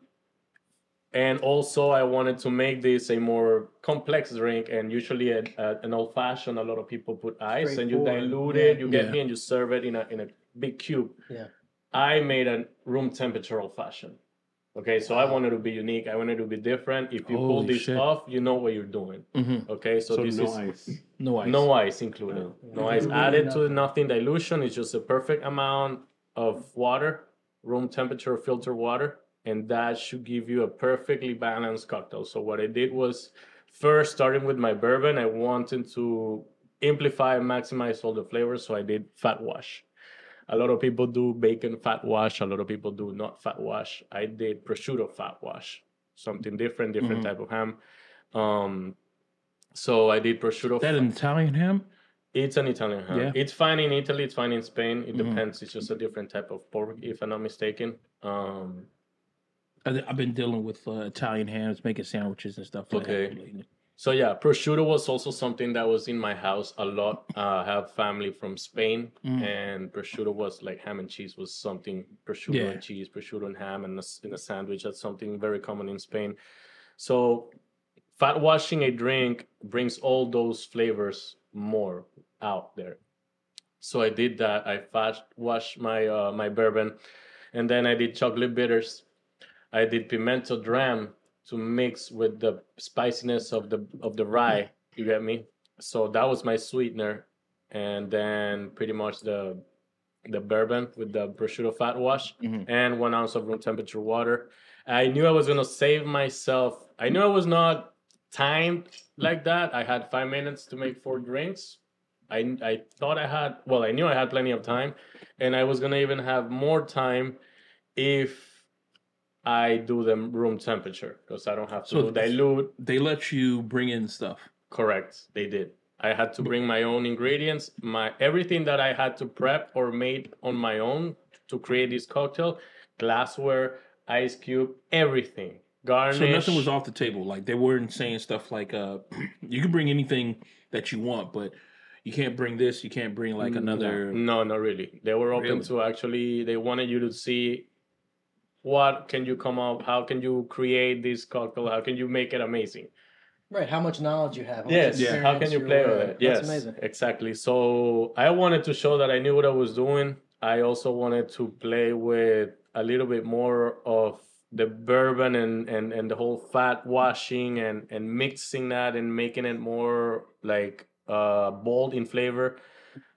and also I wanted to make this a more complex drink and usually a, a- an old fashioned a lot of people put ice and you dilute Yeah. it you get Yeah. and you serve it in a in a big cube. Yeah. I made a room temperature old fashioned. Okay, so I wanted to be unique. I wanted to be different. If you pull Holy this shit. off, you know what you're doing. hmm Okay, so, so this no is ice. No ice. no ice included. No ice really added to nothing. nothing dilution. It's just a perfect amount of water, room temperature filtered water, and that should give you a perfectly balanced cocktail. So what I did was first starting with my bourbon, I wanted to amplify and maximize all the flavors, so I did fat wash. A lot of people do bacon fat wash. A lot of people do not fat wash. I did prosciutto fat wash, something different, different Mhm. type of ham. Um, so I did prosciutto. Is that fa- an Italian ham? it's an Italian ham. Yeah. It's fine in Italy. It's fine in Spain. It Mhm. depends. It's just a different type of pork, if I'm not mistaken. Um, I've been dealing with uh, Italian hams, making sandwiches and stuff like Okay. that. So yeah, prosciutto was also something that was in my house a lot. Uh, I have family from Spain, Mm. and prosciutto was like ham and cheese was something. Prosciutto Yeah. and cheese, prosciutto and ham, and in a sandwich. That's something very common in Spain. So fat washing a drink brings all those flavors more out there. So I did that. I fat washed my uh, my bourbon, and then I did chocolate bitters. I did pimento dram to mix with the spiciness of the of the rye. You get me? So that was my sweetener, and then pretty much the the bourbon with the prosciutto fat wash Mhm. and one ounce of room temperature water. I knew I was gonna save myself. I knew I was not timed like that. I had five minutes to make four drinks. I I thought I had well, I knew I had plenty of time, and I was gonna even have more time if I do them room temperature because I don't have to So dilute. They let you bring in stuff. Correct, they did. I had to bring my own ingredients, my everything that I had to prep or made on my own to create this cocktail, glassware, ice cube, everything. Garnish. So nothing was off the table. Like they weren't saying stuff like, uh, you can bring anything that you want, but you can't bring this. You can't bring like another. No, not really. They were open Really? to actually. They wanted you to see what can you come up, how can you create this cocktail, how can you make it amazing. Right, how much knowledge you have. Yes, yeah. How can you play with it? Yes, That's amazing. exactly. So I wanted to show that I knew what I was doing. I also wanted to play with a little bit more of the bourbon and, and, and the whole fat washing and, and mixing that and making it more like uh, bold in flavor.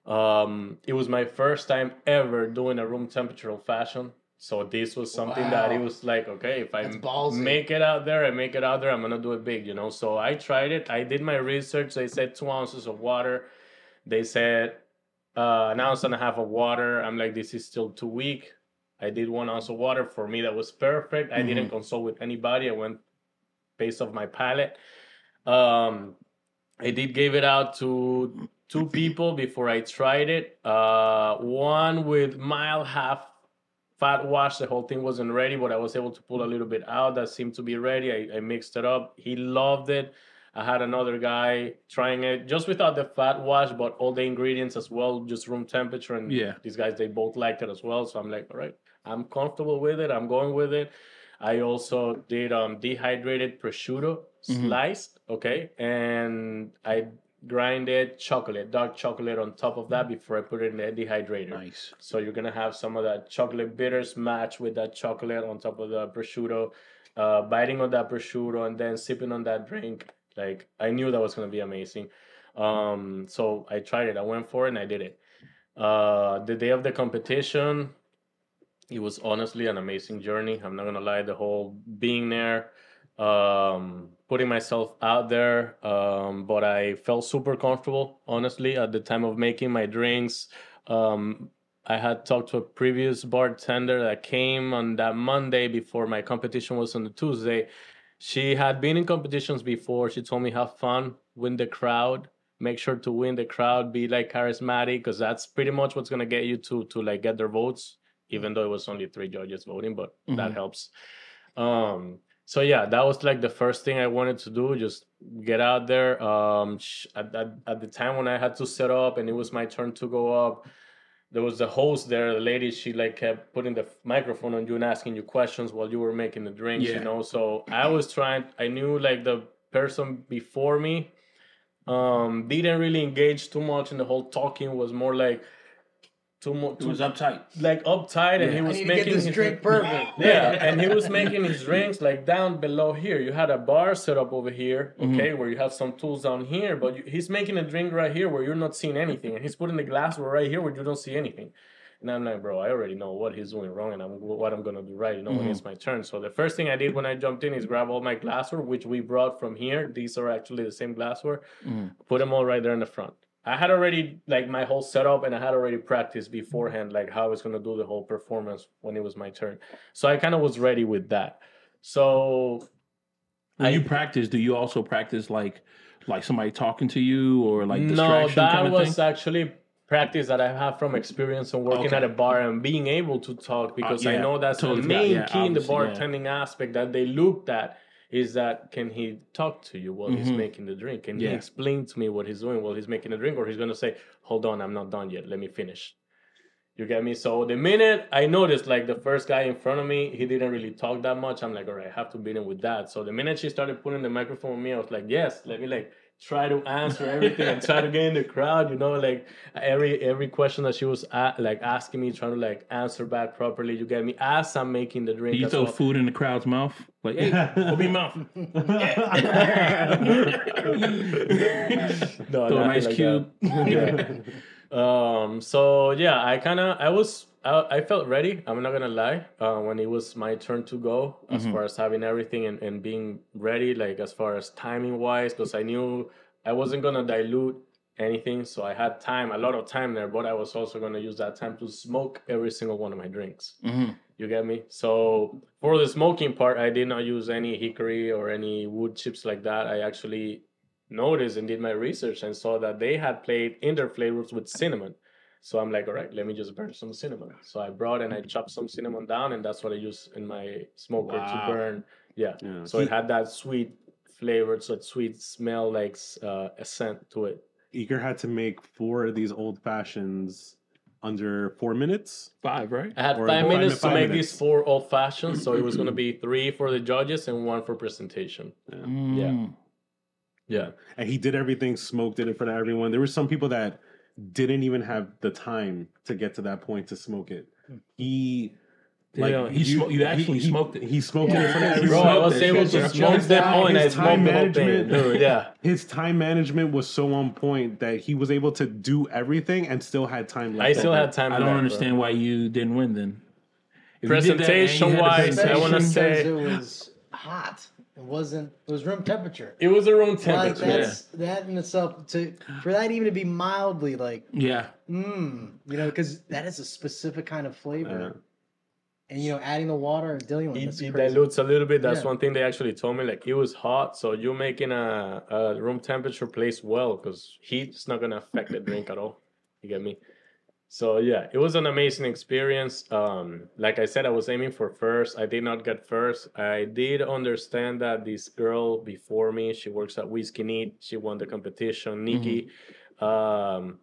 Um, it was my first time ever doing a room temperature old fashion. So this was something that it was like, okay, if I make it out there, I make it out there, I'm gonna do it big, you know. So I tried it. I did my research. They said two ounces of water. They said uh, an ounce and a half of water. I'm like, this is still too weak. I did one ounce of water. For me, that was perfect. I didn't consult with anybody. I went based off my palate. Um, I did give it out to two people before I tried it. Uh, one with mild half fat wash. The whole thing wasn't ready, but I was able to pull a little bit out. That seemed to be ready. I, I mixed it up. He loved it. I had another guy trying it just without the fat wash, but all the ingredients as well, just room temperature. And Yeah. these guys, they both liked it as well. So I'm like, all right, I'm comfortable with it. I'm going with it. I also did um dehydrated prosciutto sliced, okay, and I grinded chocolate, dark chocolate on top of that before I put it in the dehydrator. Nice. So you're gonna have some of that chocolate bitters match with that chocolate on top of the prosciutto, uh, biting on that prosciutto and then sipping on that drink. Like I knew that was gonna be amazing. Um, so I tried it. I went for it and I did it. Uh, the day of the competition, it was honestly an amazing journey. I'm not gonna lie. The whole being there, um, putting myself out there, um, but I felt super comfortable. Honestly, at the time of making my drinks, um, I had talked to a previous bartender that came on that Monday before my competition was on the Tuesday. She had been in competitions before. She told me have fun, win the crowd, make sure to win the crowd, be like charismatic, because that's pretty much what's gonna get you to to like get their votes. Even though it was only three judges voting, but that Mhm. helps. Um, so yeah, that was like the first thing I wanted to do, just get out there. Um, at, at, at the time when I had to set up and it was my turn to go up, there was the host there, the lady, she like kept putting the microphone on you and asking you questions while you were making the drinks, Yeah. you know. So I was trying, I knew like the person before me um didn't really engage too much in the whole talking, was more like too much It was uptight. like uptight and he Yeah. I was need to making get this his drink perfect. yeah, and he was making his drinks like down below here. You had a bar set up over here, Mm-hmm. okay, where you have some tools down here, but you, he's making a drink right here where you're not seeing anything, and he's putting the glassware right here where you don't see anything. And I'm like, bro, I already know what he's doing wrong, and I'm what I'm gonna do right. You know, Mm-hmm. when it's my turn. So the first thing I did when I jumped in is grab all my glassware, which we brought from here. These are actually the same glassware. Mhm. Put them all right there in the front. I had already like my whole setup, and I had already practiced beforehand, like how I was gonna do the whole performance when it was my turn. So I kind of was ready with that. So When I- you practice, do you also practice like like somebody talking to you or like no, distraction that kind of was thing? actually practice that I have from experience and working Okay. at a bar and being able to talk uh, because I yeah, know that's totally the main Yeah, key in the obviously, yeah. bartending aspect that they looked at is that can he talk to you while he's Mhm. making the drink? Can Yeah. he explain to me what he's doing while he's making the drink? Or he's gonna say, Hold on, I'm not done yet, let me finish. You get me? So the minute I noticed like the first guy in front of me, he didn't really talk that much. I'm like, all right, I have to beat him with that. So the minute she started putting the microphone on me, I was like, yes, let me like try to answer everything and try to get in the crowd. You know, like every every question that she was a like asking me, trying to like answer back properly. You get me? As I'm making the drink, Do you throw well. food in the crowd's mouth? Like, hey, open your mouth. no, Throw a nothing nice like cube. Um. So yeah, I kind of I was I, I felt ready. I'm not gonna lie. Uh, when it was my turn to go, as Mhm. far as having everything and, and being ready, like as far as timing wise, because I knew I wasn't gonna dilute anything, so I had time, a lot of time there. But I was also gonna use that time to smoke every single one of my drinks. hmm You get me? So for the smoking part, I did not use any hickory or any wood chips like that. I actually noticed and did my research and saw that they had played in their flavors with cinnamon. So I'm like, all right, let me just burn some cinnamon. So I brought and I chopped some cinnamon down, and that's what I use in my smoker Wow. to burn. Yeah. Yeah. So it had that sweet flavor, so that sweet smell, like uh, a scent to it. Iker had to make four of these old fashions under four minutes. Five, right? I had Or five five minutes mi- to five make minutes. these four old fashions, so it was gonna be three for the judges and one for presentation. Mm. Yeah. And he did everything, smoked it in front of everyone. There were some people that didn't even have the time to get to that point to smoke it. Hmm. He Yeah, he smo- you actually smoked it. He smoked it in front of Yeah. everyone. Bro, I smoked was that able to smoke His them time- all and I his time the whole management- Dude, yeah. His time management was so on point that he was able to do everything and still had time left. I still over. had time. I don't left, bro. understand why you didn't win then. If you did that and you had a Presentation-wise, I wanna say- it was hot. It wasn't. It was room temperature. It was a room Like temperature. that's that in itself to for that even to be mildly like Yeah, mmm, you know, because that is a specific kind of flavor, Yeah. and you know, adding the water and dealing with It, it dilutes a little bit. That's Yeah. one thing they actually told me. Like it was hot, so you're making a, a room temperature place well because heat is not gonna affect the drink at all. You get me? So yeah, it was an amazing experience. Um, like I said, I was aiming for first. I did not get first. I did understand that this girl before me, she works at Whiskey Neat. She won the competition. Nikki, um,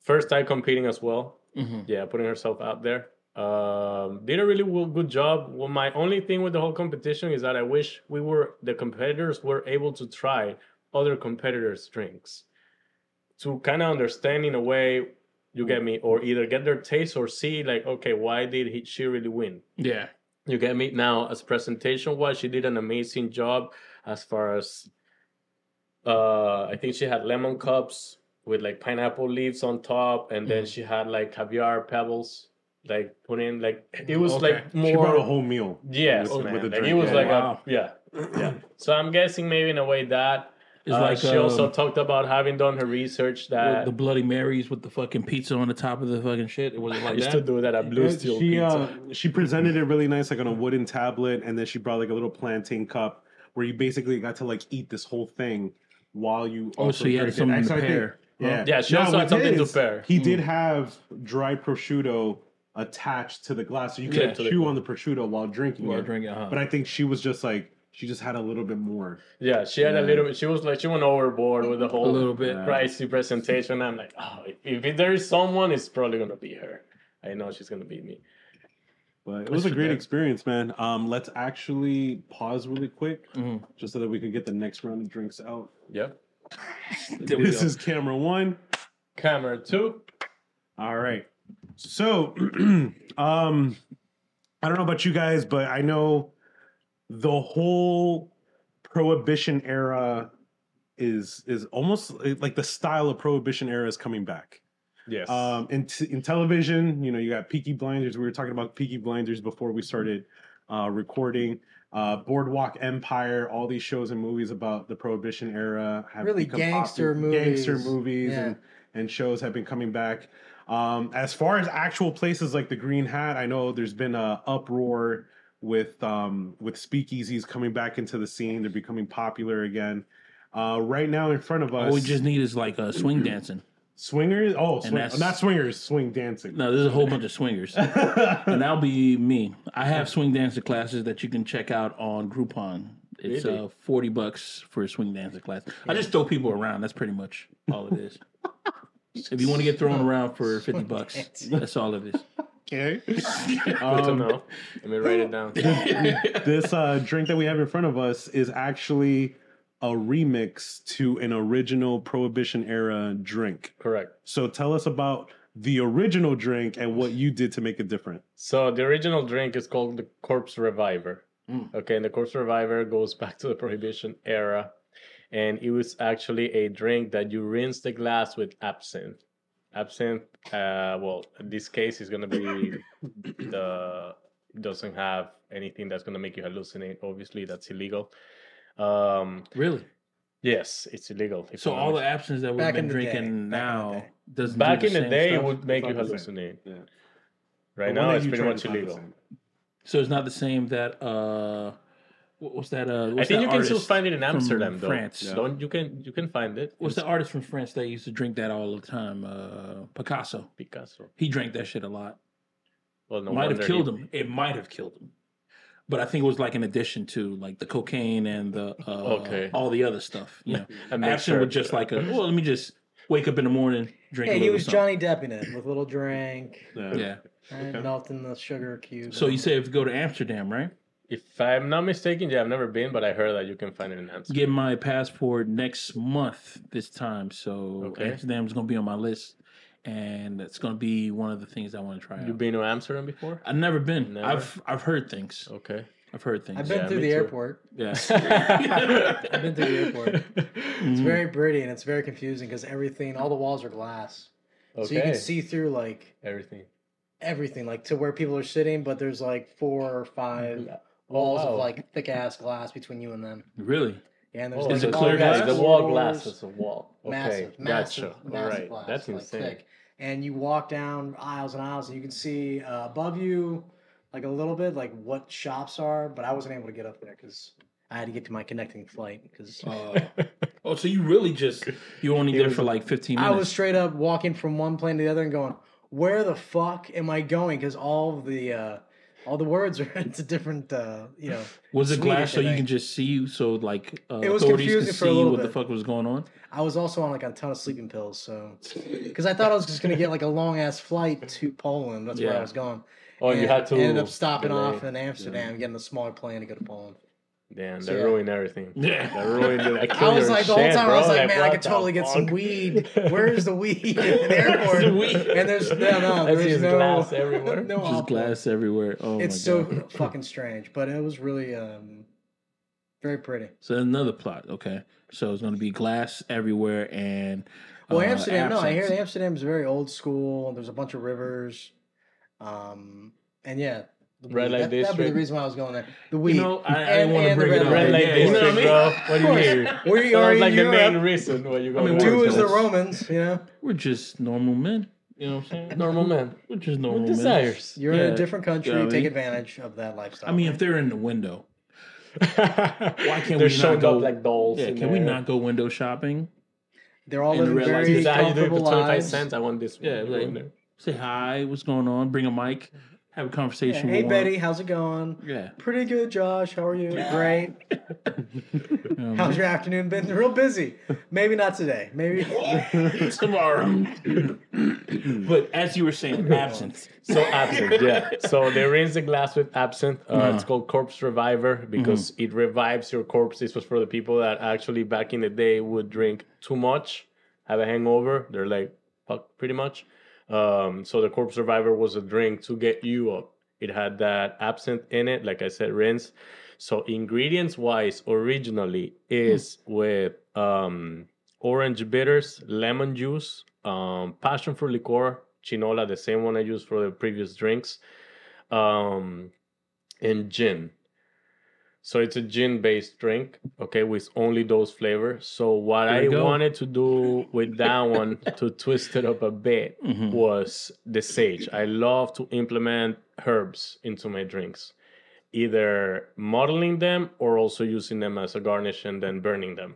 first time competing as well hmm yeah, putting herself out there. Um, did a really good job. Well, my only thing with the whole competition is that I wish we were the competitors were able to try other competitors' drinks to kind of understand in a way. You get me, or either get their taste or see like, okay, why did he, she really win? yeah. You get me now. As presentation wise, she did an amazing job as far as uh I think she had lemon cups with like pineapple leaves on top, and then Mhm. she had like caviar pebbles, like put in like it was Okay. like She brought a whole meal. Yes, with- man. with the like, drink, it was yeah. like Wow. a yeah, yeah. So I'm guessing maybe in a way that It's uh, like she also um, talked about having done her research that the Bloody Marys with the fucking pizza on the top of the fucking shit. It was I like used to do that at Blue Yeah, Steel she Pizza. uh, she presented it really nice, like on a wooden tablet, and then she brought like a little plantain cup where you basically got to like eat this whole thing while you. Oh, also so you had something to so think- pair. Yeah, Yeah, she Now, also had with something to pair. He Mm. did have dry prosciutto attached to the glass, so you Yeah, could the- chew on the prosciutto while drinking While it. drinking, uh-huh. But I think she was just like she just had a little bit more. Yeah, she had Yeah. a little bit. She was like, she went overboard with the a whole little bit. Yeah. pricey presentation. I'm like, oh, if, if there is someone, it's probably gonna be her. I know she's gonna beat me. But it was a great experience, man. Um, let's actually pause really quick Mhm. just so that we can get the next round of drinks out. Yeah. There we This is camera one. Camera two. All right. So, um, I don't know about you guys, but I know the whole prohibition era is is almost like the style of prohibition era is coming back. Yes. Um, in t- in television, you know, you got Peaky Blinders. We were talking about Peaky Blinders before we started uh, recording. Uh, Boardwalk Empire, all these shows and movies about the Prohibition era have Really gangster popular- gangster movies. movies, Yeah. and and shows have been coming back. Um, as far as actual places like the Green Hat, I know there's been a uproar with um, with speakeasies coming back into the scene. They're becoming popular again. Uh, right now, in front of us, All we just need is like a swing dancing. swingers. Oh, swing, not swingers, swing dancing. No, there's a whole bunch of swingers. and that'll be me. I have swing dancing classes that you can check out on Groupon. It's Really? uh, forty bucks for a swing dancing class. I just throw people around. That's pretty much all it is. if you want to get thrown around for fifty bucks, that's all it is. Okay. Good to Um, know. Let me write it down. this uh, drink that we have in front of us is actually a remix to an original Prohibition era drink. Correct. So tell us about the original drink and what you did to make it different. So the original drink is called the Corpse Reviver. Mm. Okay, and the Corpse Reviver goes back to the Prohibition era, and it was actually a drink that you rinse the glass with absinthe. Absinthe. Uh, well, this case, is gonna be the doesn't have anything that's gonna make you hallucinate. Obviously, that's illegal. Um, Really? yes, it's illegal. So I'm all the honest. absence that we've Back been in the day. drinking Back in the now day. doesn't. back in the day, it would make you not the same. hallucinate. Yeah. Right But now, when it's you pretty try, much illegal. So it's not the same that uh, what- what's that? Uh, I think you can still find it in Amsterdam, though. France. Yeah. Don't you can you can find it? What's It's the artist from France that used to drink that all the time? Uh, Picasso. Picasso. He drank that shit a lot. Well, no might have killed he- him. It might have killed him. But I think it was like an addition to like the cocaine and the uh, Okay. all the other stuff. You know, That makes absinthe was just like a well, let me just wake up in the morning, drink. Yeah, a he was something. Johnny Depping it with a little drink, Yeah. Yeah. and Okay. melting the sugar cube. So you say if you go to Amsterdam, right? If I'm not mistaken, yeah, I've never been, but I heard that you can find it in Amsterdam. Get my passport next month this time, so Okay. Amsterdam's gonna be on my list, and it's gonna be one of the things I want to try. You've been to Amsterdam before? I've never been. Never? I've I've heard things. Okay. I've heard things. I've been Yeah, through the too. airport. yeah. I've been through the airport. Mm-hmm. It's very pretty and it's very confusing because everything, all the walls are glass, Okay. so you can see through like everything. everything, like to where people are sitting. But there's like four or five Oh, walls wow. of like thick ass glass between you and them. Really? Yeah, and there's Oh, like Is it clear glass? The wall glass is a wall. Okay. Massive, massive, gotcha. All massive right. glass. That's like, insane. thick. And you walk down aisles and aisles, and you can see uh, above you, like a little bit, like what shops are. But I wasn't able to get up there because I had to get to my connecting flight because Uh, oh, so you really just you only there for like fifteen minutes. I was straight up walking from one plane to the other and going, "Where the fuck am I going?" Because all of the uh, all the words are it's a different, uh, you know. Was it glass so you can just see, you so like uh, It was authorities could confusing for a see little what the fuck was going on? I was also on like a ton of sleeping pills, so because I thought I was just gonna get like a long ass flight to Poland. That's where I was going. Oh, you had to ended up stopping delay. off in Amsterdam, getting a smaller plane to go to Poland. Damn, So, they yeah. ruined everything. Yeah. They ruined it. I, I was like the whole time. bro. I was like, man, I could totally get some weed. Where's the weed in the airport? the weed? And there's no, no, there's just no glass everywhere. no Just alcohol. glass everywhere. Oh It's my so god. fucking strange, but it was really um, very pretty. So another plot. Okay, so it's going to be glass everywhere and. Well, uh, Amsterdam. No, I hear absinthe. Amsterdam is very old school. There's a bunch of rivers, um, and yeah, the Red weed. light that, That'd be the reason why I was going there. The weed. You know, I, I And- didn't want to bring it red up. light Red light Yeah, you know district, what I mean? bro. What do you mean? we are was in like the main Europe. reason why you go I mean, to Two is the Romans. You know, We're just normal men. You know what I'm saying? normal men. We're just normal with men. desires. you're in a different country. you know what take advantage of that lifestyle. I mean, if they're in the window, Why can't They're we not go- up like dolls. yeah, in can we not go window shopping? they're all in the living red light very Is that you do it for comfortable 25 lives. cents? I want this. Yeah, like- there. Say hi. What's going on? Bring a mic. Have a Yeah, conversation. hey with one. Betty, how's it going? Yeah. Pretty good, Josh. How are you? Great. You know, How's your afternoon been? Real busy. Maybe not today. Maybe. tomorrow. but as you were saying, absinthe. So absinthe, yeah. So they rinse the glass with absinthe. Uh, Uh-huh. It's called corpse reviver because it revives your corpse. This was for the people that actually back in the day would drink too much, have a hangover. They're like fuck, pretty much. Um, so the corpse Reviver was a drink to get you up. It had that absinthe in it, like I said, rinse. So ingredients wise, originally is with um, orange bitters, lemon juice, um, passion fruit liqueur, chinola, the same one I used for the previous drinks, um, and gin. So it's a gin based drink, okay, with only those flavors. So what I go. wanted to do with that one to twist it up a bit Mhm. was the sage. I love to implement herbs into my drinks, either muddling them or also using them as a garnish and then burning them.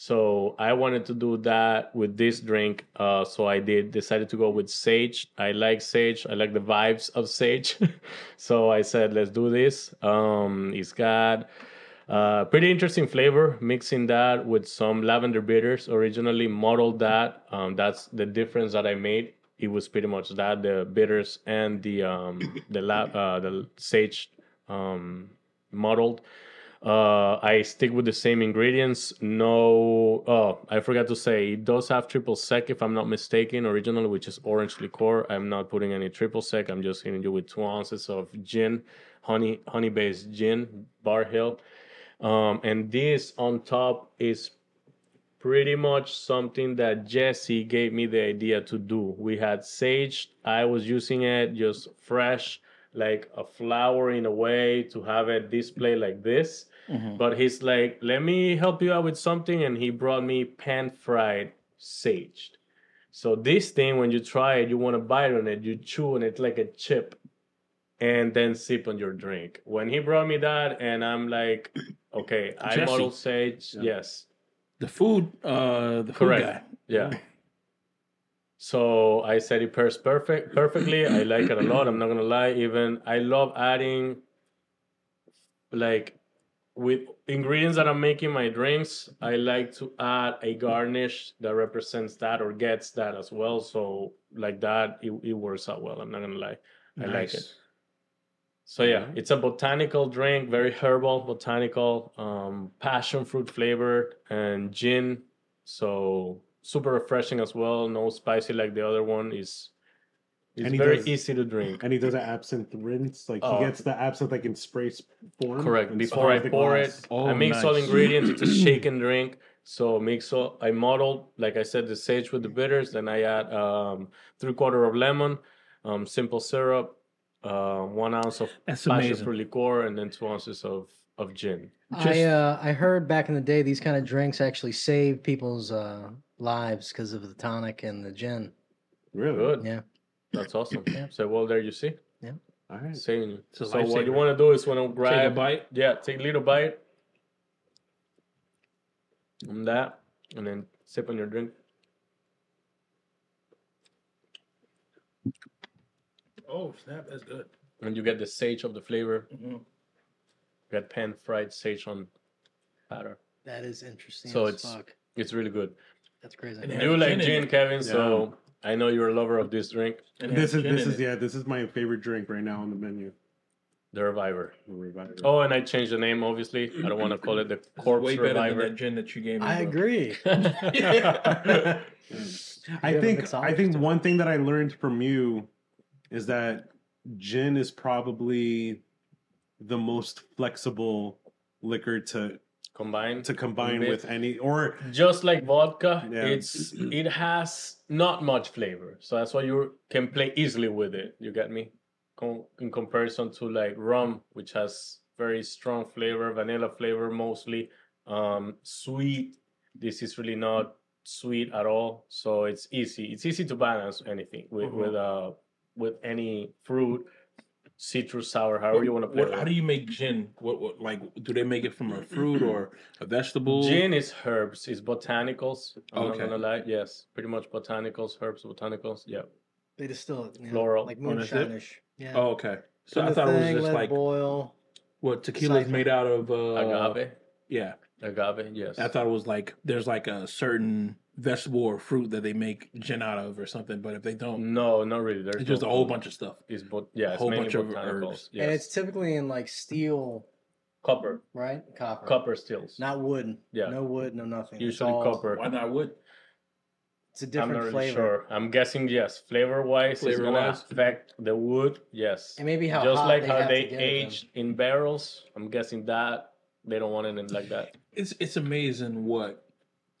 So I wanted to do that with this drink. Uh, so I did decided to go with sage. I like sage. I like the vibes of sage. so I said, let's do this. Um, it's got uh, pretty interesting flavor. Mixing that with some lavender bitters. Originally muddled that. Um, that's the difference that I made. It was pretty much that the bitters and the um, the la- uh, the sage um, muddled. Uh, I stick with the same ingredients. No, oh, I forgot to say it does have triple sec if I'm not mistaken. Originally, which is orange liqueur. I'm not putting any triple sec. I'm just hitting you with two ounces of gin, honey, honey based gin, Barr Hill, um, and this on top is pretty much something that Jesse gave me the idea to do. We had sage. I was using it just fresh, like a flower in a way to have it display like this. Mhm. But he's like, let me help you out with something. And he brought me pan fried sage. So this thing, when you try it, you want to bite on it, you chew on it like a chip and then sip on your drink. When he brought me that, and I'm like, okay, I Jesse. muddle sage. Yeah. Yes. The food, uh, the food Correct. guy. Yeah. So I said it pairs perfect perfectly. I like it a lot. I'm not gonna lie. Even I love adding like with ingredients that I'm making my drinks, I like to add a garnish that represents that or gets that as well. So like that it, it works out well. I'm not gonna lie. I like it. So yeah, it's a botanical drink, very herbal, botanical, um, passion fruit flavored, and gin. So super refreshing as well. No spicy like the other one. Is it's And he very does- easy to drink. And he does an absinthe rinse. Like Oh. he gets the absinthe like in spray s- form. Correct. Before I pour glass. it, Oh, I mix all nice. ingredients. It's a shake and drink. So mix all. I muddled, like I said, the sage with the bitters. Then I add um, three quarter of lemon, um, simple syrup, uh, one ounce of That's passion amazing. fruit liqueur, and then two ounces of of gin. I uh, I heard back in the day these kind of drinks actually save people's uh, lives because of the tonic and the gin. Really? Good. Yeah. That's awesome. Yeah. So well, there you see. Yeah. All right. Same. you. It's a So what you want to do is want to Take a bite. yeah, take a little bite from that, and then sip on your drink. Oh snap! That's good. and you get the sage of the flavor. Mhm. You get pan fried sage on batter. That is interesting. So as it's- fuck. It's really good. That's crazy. And it You like gin in gin, it. Kevin, so I know you're a lover of this drink, And This is this is it. yeah. This is my favorite drink right now on the menu. the Reviver. The Reviver. Oh, and I changed the name. Obviously, I don't want to call it the It's Corpse way better than that gin that you gave me. I bro. agree. I think I think huh? one thing that I learned from you is that gin is probably the most flexible liquor to Combined to combine With- with any or just like vodka, Yeah. it's it has not much flavor, so that's why you can play easily with it. You get me? Com- in comparison to like rum, which has very strong flavor, vanilla flavor mostly, um, sweet. This is really not sweet at all, so it's easy. It's easy to balance anything with Mhm. with uh with any fruit, citrus, sour, however you want to play. What, with how do you make gin? What, what like do they make it from a fruit or a vegetable? Gin is herbs, it's botanicals. I'm Okay. not gonna lie. Yes, pretty much botanicals, herbs, botanicals. Yeah. They distill it. Yeah. Floral. Like Oh, that's moonshinish. Yeah. Oh, okay. So I the thought it was just like boil. what tequila is made out of. Uh, Agave. Yeah, Agave, yes. I thought it was like there's like a certain vegetable or fruit that they make gin out of or something. But if they don't, No, not really. There's it's just a whole bunch of stuff. It's bot- yeah, a whole bunch of botanicals. herbs. Yes. And it's typically in like steel, copper, right? Copper. copper stills. Not wood. Yeah. No wood, no nothing. Usually all- copper. Why not wood? It's a I'm different not really flavor. sure. I'm guessing yes. Flavor wise, it's gonna Flavor-wise? affect the wood. Yes. And maybe how Just hot like they how have they get it, age in barrels. I'm guessing that they don't want it in like that. It's it's amazing what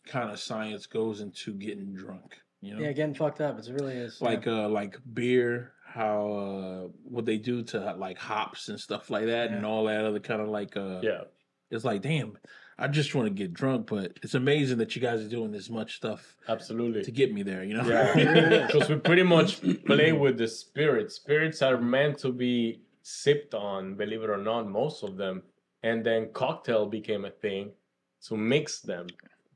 kind of science goes into getting drunk. You know. Yeah, getting fucked up. It really is. like uh like beer how uh what they do to like hops and stuff like that and all that other kind of like uh Yeah. it's like damn i just want to get drunk but it's amazing that you guys are doing this much stuff Absolutely. to get me there you know Yeah, because we pretty much play with the spirits. Spirits are meant to be sipped on, believe it or not, most of them. And then cocktail became a thing to mix them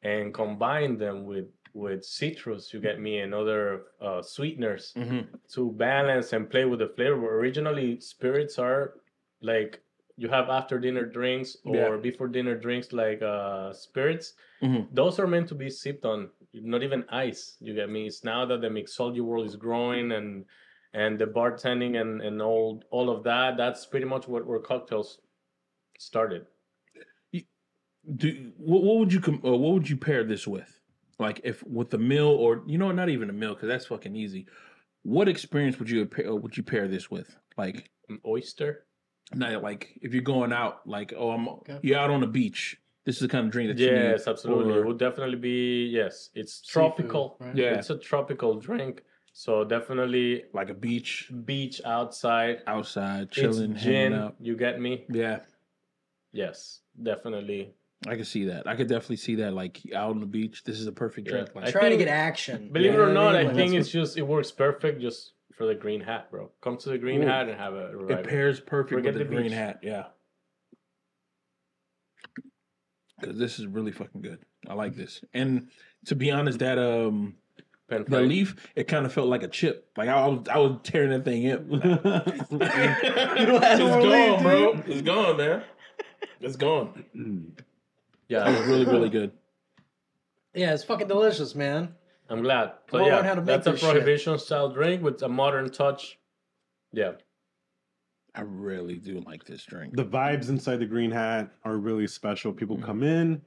and combine them with with citrus. You get me, and other uh, sweeteners hmm to balance and play with the flavor. Originally, spirits are like you have after dinner drinks or Yeah. before dinner drinks like uh, spirits. Mhm. Those are meant to be sipped on, not even ice. You get me? It's now that the mixology world is growing and and the bartending and and all all of that. That's pretty much what where cocktails started. Do what, what would you com- uh, what would you pair this with like if with a meal or you know not even a meal because that's fucking easy what experience would you pair, would you pair this with like An oyster. not like if you're going out like oh i'm Okay. you're out on the beach This is the kind of drink that you need. Yes, absolutely. Or- It would definitely be yes. It's tropical. right? Yeah. It's a tropical drink. So definitely like a beach beach outside. outside, It's chilling, gin. hanging out. You get me? Yeah, Yes, definitely. I can see that. I could definitely see that. Like out on the beach, this is a perfect Yeah. drink. I Like, Trying to get action. Believe you it or not, I I think it's just it works perfect just for the green hat, bro. Come to the green Ooh. hat and have a it pairs perfect Forget with the, the green hat. Yeah, because this is really fucking good. I like this. And to be honest, that um Pen the leaf, it kind of felt like a chip. Like I was, I was tearing that thing up. it's gone, bro. It's gone, man. It's gone. Yeah, it was really, really good. yeah, it's fucking delicious, man. I'm glad. So We'll yeah, learn how to make that's a this shit. prohibition style drink with a modern touch. Yeah, I really do like this drink. the vibes inside the green hat are really special. People Mm-hmm. come in,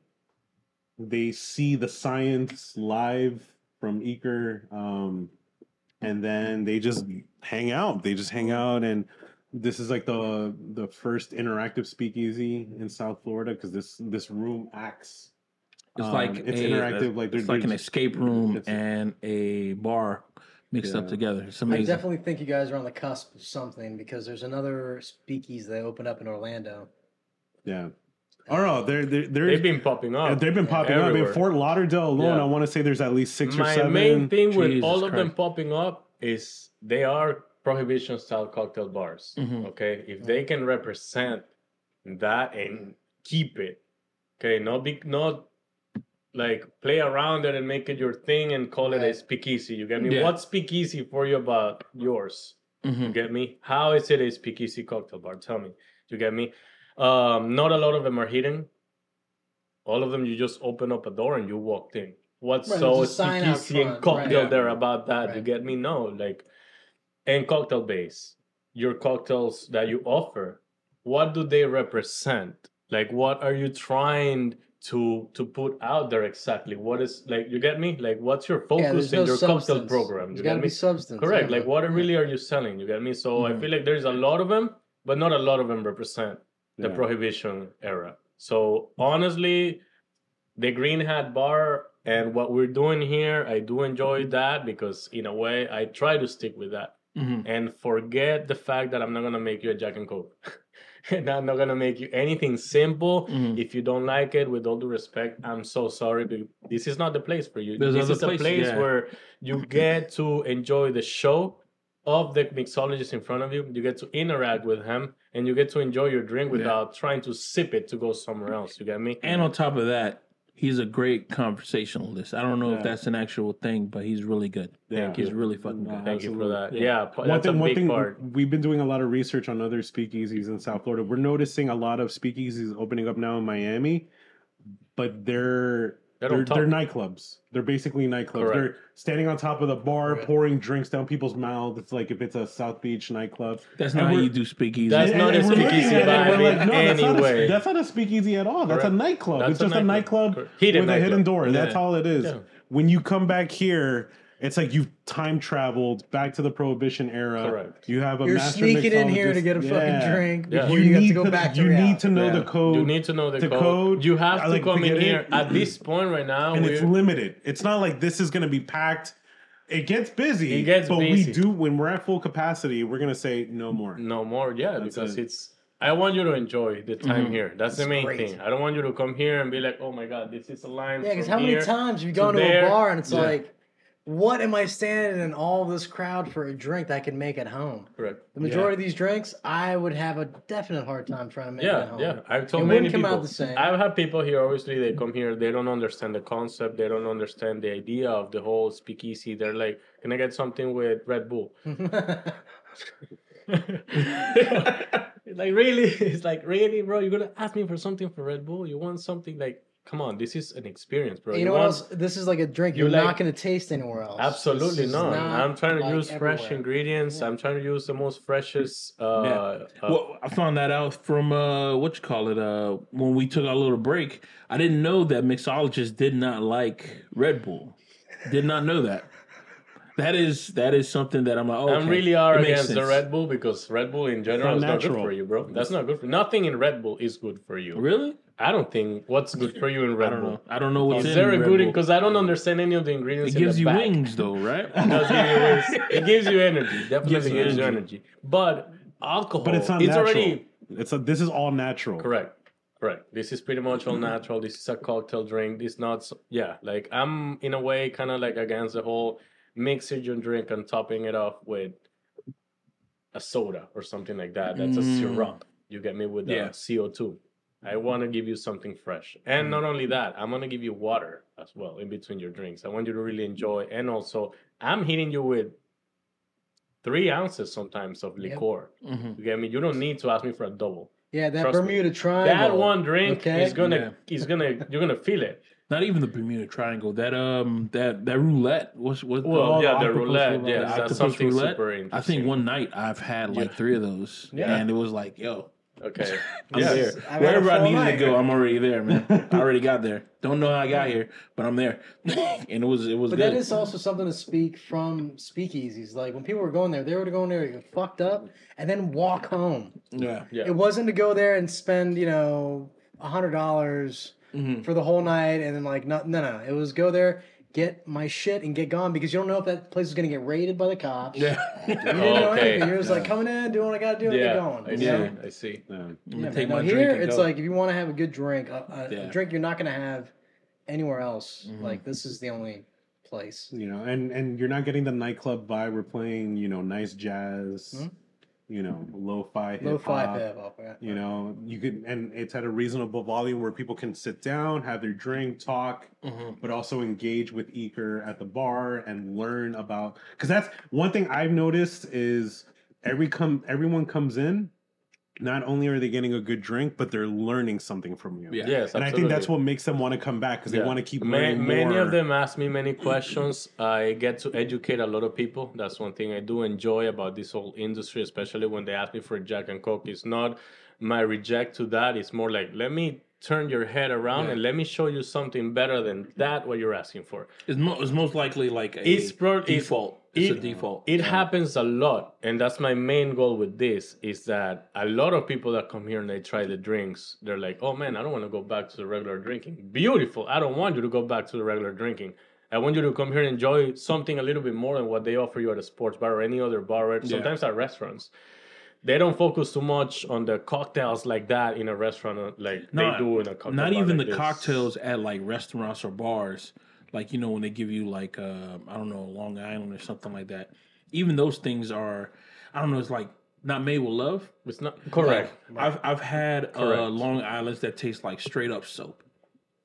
they see the science live from Iker, um, and then they just hang out. They just hang out, and this is like the the first interactive speakeasy in South Florida because this this room acts. It's um, like it's a- interactive. Like It's like an escape room It's- and a bar mixed up together. It's I definitely think you guys are on the cusp of something because there's another speakeasy that opened up in Orlando. yeah. Oh no, they're they're, they're they've been popping Yeah, up. they've been popping up everywhere. in Fort Lauderdale alone. Yeah. I want to say there's at least six or seven. My main thing with Jesus all of them popping up is they are prohibition style cocktail bars. Mhm. Okay, if they can represent that and keep it, okay, not be not like play around it and make it your thing and call it a Right. speakeasy. You get me? Yeah. What's speakeasy for you about yours? You Mhm. get me? How is it a speakeasy cocktail bar? Tell me. You get me? Um, not a lot of them are hidden. All of them, you just open up a door and you walked in. What's Right, so speakeasy and cocktail right. there about that? You get me? No, like, and cocktail base, your cocktails that you offer, what do they represent? Like, what are you trying to to put out there exactly? What is like? You get me? Like, what's your focus there's in no your substance. cocktail program? There's You got to get be me? substance. Correct. yeah. Like, what really are you selling? You get me? So I Mhm. feel like there's a lot of them, but not a lot of them represent the Yeah. prohibition era. So honestly, the green hat bar and what we're doing here, I do enjoy that because in a way I try to stick with that Mhm. and forget the fact that I'm not gonna make you a Jack and Coke. and I'm not gonna make you anything simple. Mhm. If you don't like it, with all due respect, I'm so sorry, but this is not the place for you. There's this is a places, place yeah. where you get to enjoy the show of the mixologist in front of you. You get to interact with him, and you get to enjoy your drink Yeah. without trying to sip it to go somewhere else. You get me? And on top of that, he's a great conversationalist. I don't know if that's an actual thing, but he's really good. Yeah. He's really fucking No, good. Thank you for that. Yeah. Yeah, p- one thing, a one thing part. we've been doing a lot of research on other speakeasies in South Florida. We're noticing a lot of speakeasies opening up now in Miami, but they're They're they're, they're nightclubs. They're basically nightclubs. Correct. They're standing on top of the bar, Right. pouring drinks down people's mouths. It's like if it's a South Beach nightclub. That's And not how you do speakeasy. That's And- not and a speakeasy at vibe we're like, no, that's not, a, that's not a speakeasy at all. That's a nightclub. That's it's a just a nightclub. nightclub Correct. Hidden with a hidden nightclub. door. That's all it is. Yeah. When you come back here, it's like you've time traveled back to the Prohibition era. Correct. You have a You're master sneaking in here to get a Yeah. fucking drink Yeah. before You you, get need to go back to you reality. need to know Yeah. the code. You need to know the, the code. code, You have I to like come in forget here it. at this point right now. and it's we're- limited. It's not like this is going to be packed. It gets busy. It gets but busy. we do when we're at full capacity. We're going to say no more. No more, yeah, That's because it. it's. I want you to enjoy the time Mhm. here. That's the It's main great. thing. I don't want you to come here and be like, "Oh my god, this is a line." Yeah, because from how many here times have you to gone to there." a bar and it's Yeah. like, what am I standing in all this crowd for a drink that I can make at home? Correct. The majority of these drinks, I would have a definite hard time trying to make at Yeah, home. yeah. I've told It many wouldn't come out the same. I've had people here. Obviously, they come here. They don't understand the concept. They don't understand the idea of the whole speakeasy. They're like, "Can I get something with Red Bull?" like really, it's like really, bro. You're gonna ask me for something for Red Bull? You want something like? Come on, this is an experience, bro. you know what else? This is like a drink You you're like- not going to taste anywhere else. Absolutely not. not I'm trying to like use fresh ingredients. Yeah. I'm trying to use the most freshest. Uh, Yeah. uh, well, I found that out from uh, what you call it. Uh, when we took our little break, I didn't know that mixologists did not like Red Bull. Did not know that. That is that is something that I'm like. Oh, I'm really are It makes against the. Red Bull because Red Bull in general is not good for you, bro. That's not good for nothing in Red Bull is good for you. Really? I don't think what's good for you in I Red don't Bull. know. I don't know what's Is in there a Red good Bull. because I don't understand any of the ingredients. It in gives the you back. wings, though, right? It does give you wings. It gives you energy. Definitely Gives gives, you you energy. energy. But alcohol, But it's not it's natural. already It's a, this is all natural. correct. Correct. This is pretty much all natural. This is a cocktail drink. This not so, yeah. Like I'm in a way kind of like against the whole mixing your drink and topping it off with a soda or something like that. That's a Mm. syrup. You get me with the Yeah. CO2. I want to give you something fresh. And not only that, I'm going to give you water as well in between your drinks. I want you to really enjoy. And also, I'm hitting you with three ounces sometimes of Yep. liqueur. hmm You get me? You don't need to ask me for a double. Yeah, that Trust me. Bermuda Triangle. That one drink okay? is gonna Yeah. is gonna you're gonna feel it. Not even the Bermuda Triangle. That um that that roulette. What's what? Well, Oh, yeah, the the roulette. roulette. Yes, that's something roulette? super interesting. I think one night I've had like Yeah. three of those, Yeah. and it was like, yo, Okay. I'm Yeah. there. I've Wherever a I full needed to go, I'm already there, man. I already got there. Don't know how I got here, but I'm there, and it was it was But good. that is also something to speak from speakeasies. Like when people were going there, they were to go in there, get fucked up, and then walk home. yeah. Yeah. It wasn't to go there and spend, you know, a hundred dollars Mhm. for the whole night and then like no, no, no. It was go there, get my shit, and get gone because you don't know if that place is gonna get raided by the cops. Yeah. You didn't know Okay. anything. You're just like coming in, doing what I gotta do, and get Yeah. going. I you see. know? I see. Yeah. I'm Yeah, gonna take No, my here drink and it's go. like if you want to have a good drink, a, a, Yeah. a drink you're not gonna have anywhere else. Mhm. Like this is the only place. You know, and and you're not getting the nightclub vibe. We're playing, you know, nice jazz, Mhm. You know, lo-fi hip hop. hip hop. yeah. You know, you could, and it's at a reasonable volume where people can sit down, have their drink, talk, Mhm. but also engage with Iker at the bar and learn about. Because that's one thing I've noticed is every come everyone comes in, not only are they getting a good drink, but they're learning something from you. Yeah. Yes, And I think that's what makes them want to come back because Yeah. they want to keep Ma- learning more. Many of them ask me many questions. I get to educate a lot of people. That's one thing I do enjoy about this whole industry, especially when they ask me for Jack and Coke. It's not my reject to that. It's more like, let me turn your head around Yeah. and let me show you something better than that, what you're asking for. It's, mo- it's most likely like a It's pro- default. It's, it- a default. It Yeah. happens a lot, and that's my main goal with this is that a lot of people that come here and they try the drinks, they're like, "Oh man, I don't want to go back to the regular drinking." Beautiful. I don't want you to go back to the regular drinking. I want you to come here and enjoy something a little bit more than what they offer you at a sports bar or any other bar, or sometimes at restaurants. They don't focus too much on the cocktails like that in a restaurant, uh, like No, they do in a cocktail Not even like the this. cocktails at like restaurants or bars. Like you know when they give you like uh, I don't know Long Island or something like that. Even those things are I don't know. It's like not made with love. It's not correct. Like, I've I've had uh, Long Island's that taste like straight up soap.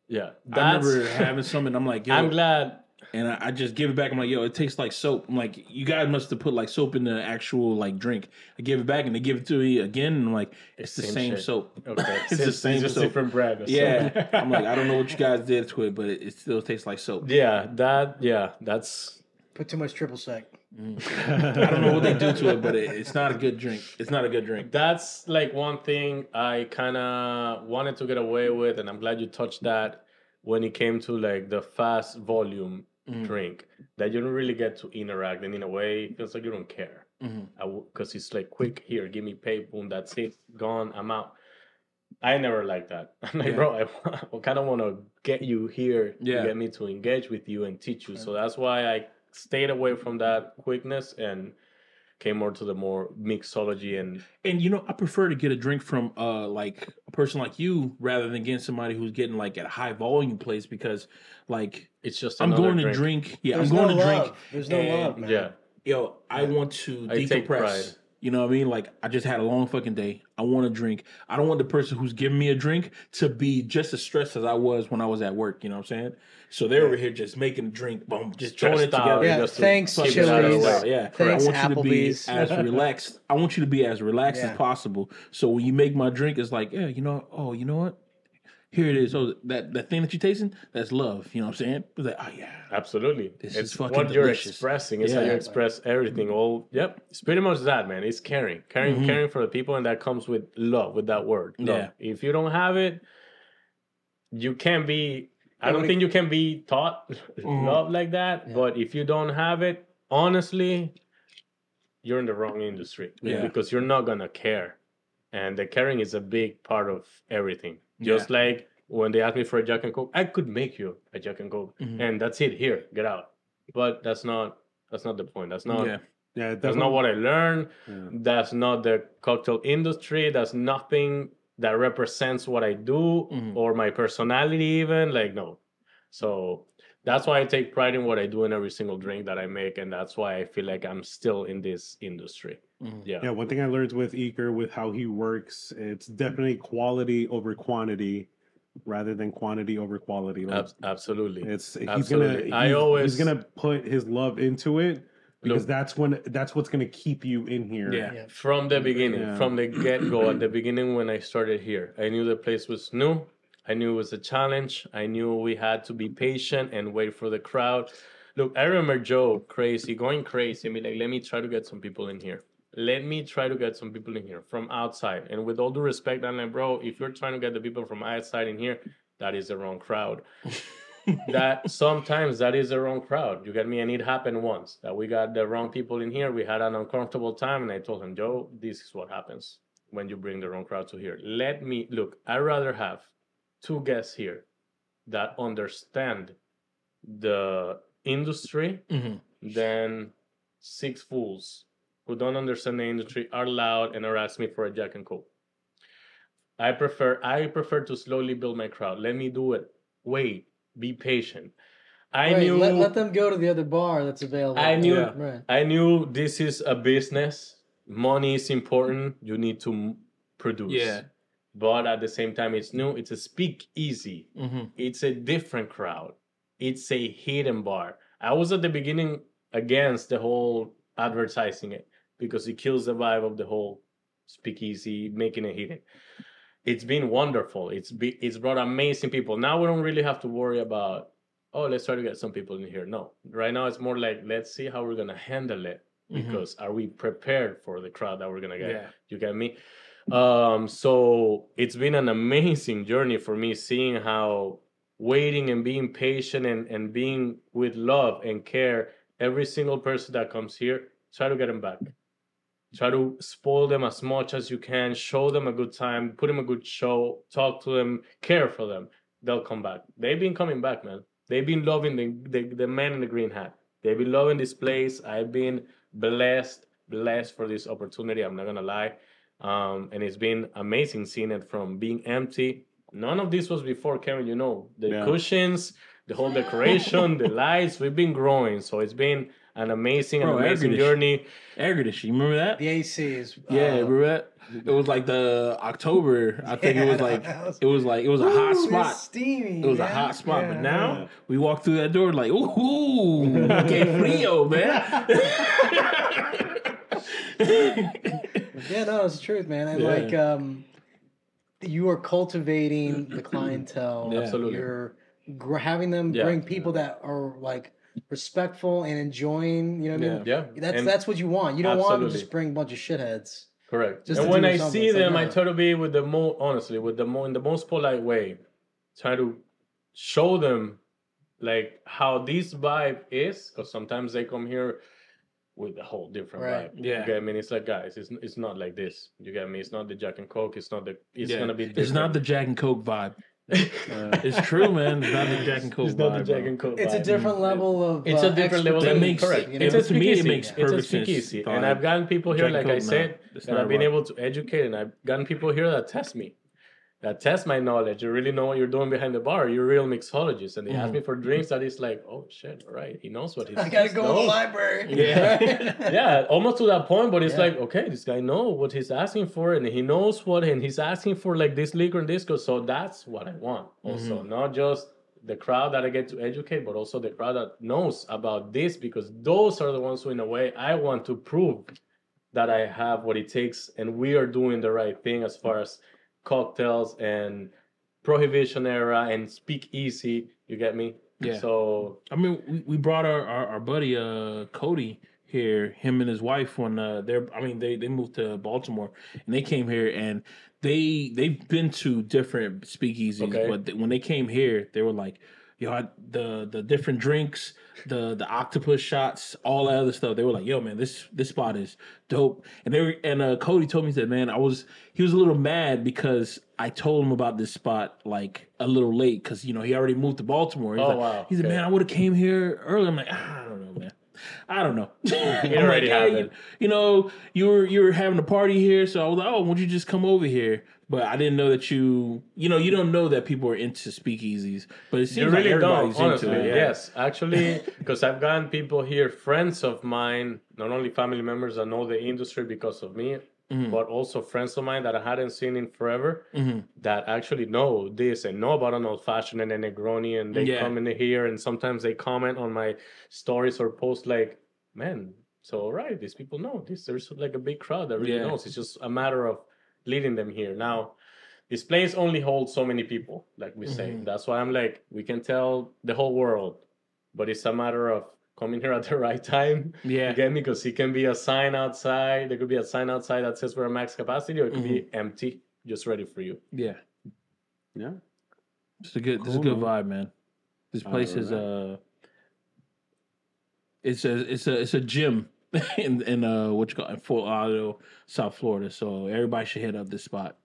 Yeah, I remember having some and I'm like, I'm glad and I, I just give it back. I'm like, yo, it tastes like soap. I'm like, you guys must have put like soap in the actual like drink. I give it back and they give it to me again. And I'm like, it's the Same same, soap. Okay, it's the same just soap. different brand. Yeah. I'm like, I don't know what you guys did to it, but it, it still tastes like soap. yeah, that yeah, that's Put too much triple sec. Mm. I don't know what they do to it, but it, it's not a good drink. It's not a good drink. that's like one thing I kind of wanted to get away with, and I'm glad you touched that when it came to like the fast volume Mm. drink that you don't really get to interact, and in a way, it feels like you don't care because it's like quick here, give me pay, boom, that's it, gone, I'm out. I never like that. I'm like, Yeah. bro, I, I kind of want to get you here Yeah. to get me to engage with you and teach you. So that's why I stayed away from that quickness and came more to the more mixology and And you know, I prefer to get a drink from uh like a person like you rather than getting somebody who's getting like at a high volume place because like it's just I'm another going to drink. drink. Yeah, There's I'm going no to love. drink. There's no and- love, man. Yeah, Yo, I want to I take decompress. Pride. You know what I mean? Like I just had a long fucking day. I want to drink. I don't want the person who's giving me a drink to be just as stressed as I was when I was at work. You know what I'm saying? So they're over here just making a drink, boom, just throwing it together. Yeah, just to thanks, Fucking get out Chili's. Yeah, Thanks, I want you to be Applebee's. as relaxed. I want you to be as relaxed Yeah. as possible. So when you make my drink, it's like, yeah, you know, oh, you know what? Here it is. So that that thing that you're tasting, that's love. You know what I'm saying? It's like, oh yeah, absolutely. This it's is fucking what you're delicious. expressing. It's how Yeah. you express everything. All yep. It's pretty much that, man. It's caring, caring, Mhm. caring for the people, and that comes with love. With that word, love. Yeah. If you don't have it, you can't be. I don't think you can be taught Mhm. love like that. Yeah. But if you don't have it, honestly, you're in the wrong industry Yeah. because you're not gonna care, and the caring is a big part of everything. Just like when they asked me for a Jack and Coke, I could make you a Jack and Coke, Mhm. and that's it. Here, get out. But that's not that's not the point. That's not yeah. Yeah, that's not what I learned. Yeah. That's not the cocktail industry. That's nothing that represents what I do Mhm. or my personality, even. Like, no. So that's why I take pride in what I do in every single drink that I make. And that's why I feel like I'm still in this industry. Mhm. Yeah. Yeah, one thing I learned with Iker, with how he works, it's definitely quality over quantity rather than quantity over quality. Like, Ab- absolutely. it's he's absolutely. gonna I always- he's gonna put his love into it because Look- that's when that's what's gonna keep you in here. Yeah. Yeah. From the beginning, Yeah. from the get go, at the beginning when I started here, I knew the place was new. I knew it was a challenge. I knew we had to be patient and wait for the crowd. Look, I remember Joe crazy, going crazy, and be like, let me try to get some people in here. Let me try to get some people in here from outside. And with all due respect, I'm like, bro, if you're trying to get the people from outside in here, that is the wrong crowd. that sometimes that is the wrong crowd. You get me? And it happened once that we got the wrong people in here. We had an uncomfortable time, and I told him, Joe, this is what happens when you bring the wrong crowd to here. Let me look. I'd rather have two guests here that understand the industry Mhm. than six fools who don't understand the industry are loud and are asking me for a Jack and Coke. I prefer I prefer to slowly build my crowd. Let me do it. Wait, be patient. I Right, knew let, let them go to the other bar that's available. I knew- Yeah. Right. I knew this is a business. Money is important. You need to produce. Yeah. But at the same time, it's new. It's a speakeasy. Mhm. It's a different crowd. It's a hidden bar. I was at the beginning against the whole advertising it because it kills the vibe of the whole speakeasy, making it hidden. It's been wonderful. It's be, it's brought amazing people. Now we don't really have to worry about oh let's try to get some people in here. No, right now it's more like let's see how we're gonna handle it Mhm. because are we prepared for the crowd that we're gonna get? Yeah. You get me? Um, so it's been an amazing journey for me seeing how waiting and being patient and, and being with love and care every single person that comes here, try to get them back. Try to spoil them as much as you can, show them a good time, put them a good show, talk to them, care for them. They'll come back. They've been coming back, man. They've been loving the, the, the man in the green hat. They've been loving this place. I've been blessed, blessed for this opportunity. I'm not gonna lie. Um, and it's been amazing seeing it from being empty. None of this was before, Kevin. You know, the Yeah. cushions, the whole decoration, the lights. We've been growing, so it's been an amazing, Bro, and amazing air journey. Air conditioning. You remember that? The AC is. Yeah, uh, remember that? It was like the October. I think it was like was- it was like it was a Ooh, hot it's spot. steamy. It was a hot spot, but Yeah. now we walk through that door like, ooh, que frio, man. Yeah, no, it's the truth, man. And Yeah. like, um, you are cultivating the clientele. Yeah. Absolutely. You're gr- having them Yeah. bring people that are like respectful and enjoying. You know what I mean? Yeah, That's and- that's what you want. You don't want them to just bring a bunch of shitheads. Correct. Just and when I see like, them, I try to be with the most honestly, with the more in the most polite way, try to show them like how this vibe is, because sometimes they come here with a whole different Right. vibe. Yeah. You get me? And it's like, guys, it's it's not like this. You get me? It's not the Jack and Coke. It's not the. It's Yeah. gonna be. It's not the. Jack and Coke vibe. It's true, man. It's not the Jack and Coke vibe. It's not the Jack and Coke. Vibe. It's a different level of. It's uh, a different level. That makes- correct. you know? It's Yeah, a to me, it makes It's perfect sense. speakeasy. Thought And I've gotten people here, Jack like I Coke, no. said, That's and I've been right. able to educate, and I've gotten people here that test me, that test my knowledge. You really know what you're doing behind the bar. You're a real mixologist, and they ask Mhm. me for drinks that is like, oh shit, all right, he knows what he's. I gotta go to the library. Yeah. yeah, almost to that point, but it's Yeah. like, okay, this guy knows what he's asking for, and he knows what, and he's asking for like this liquor and this, 'cause- so that's what I want. Also, Mm-hmm. not just the crowd that I get to educate, but also the crowd that knows about this, because those are the ones who, in a way, I want to prove that I have what it takes, and we are doing the right thing as far as cocktails and prohibition era and speak easy. You get me? Yeah. So I mean, we, we brought our, our, our buddy uh Cody here, him and his wife when uh they're I mean they they moved to Baltimore and they came here and they they've been to different speakeasies, Okay. but th- when they came here, they were like, yo, I, the the different drinks, the the octopus shots, all that other stuff. They were like, yo, man, this this spot is dope. And they were, and uh, Cody told me that, man, I was he was a little mad because I told him about this spot like a little late because you know he already moved to Baltimore. He's Oh, like, wow. He said, Okay. man, I would have came here earlier. I'm like, ah, I don't know, man. I don't know. I'm already like, hey, happened. you know, you were you were having a party here, so I was like, oh, won't you just come over here? But I didn't know that you, you know, you don't know that people are into speakeasies, but it seems You like really everybody's don't, honestly. into it. yeah. Yes, actually, because I've gotten people here, friends of mine, not only family members that know the industry because of me, Mm-hmm. but also friends of mine that I hadn't seen in forever that actually know this and know about an old fashioned and a Negroni, and they Yeah. come in here and sometimes they comment on my stories or post like, "Man, so all right, these people know this. There's like a big crowd that really Yeah. knows. It's just a matter of leading them here now." This place only holds so many people, like we say. Mm-hmm. That's why I'm like, we can tell the whole world, but it's a matter of coming here at the right time. Yeah. You get me? Because it can be a sign outside. There could be a sign outside that says we're at max capacity, or it could be Mm-hmm. empty, just ready for you. Yeah. Yeah. It's a good. This is a Cool, good vibe, man. This place is uh It's a it's a it's a gym in in uh what you call it, in Fort Lauderdale, South Florida. So everybody should hit up this spot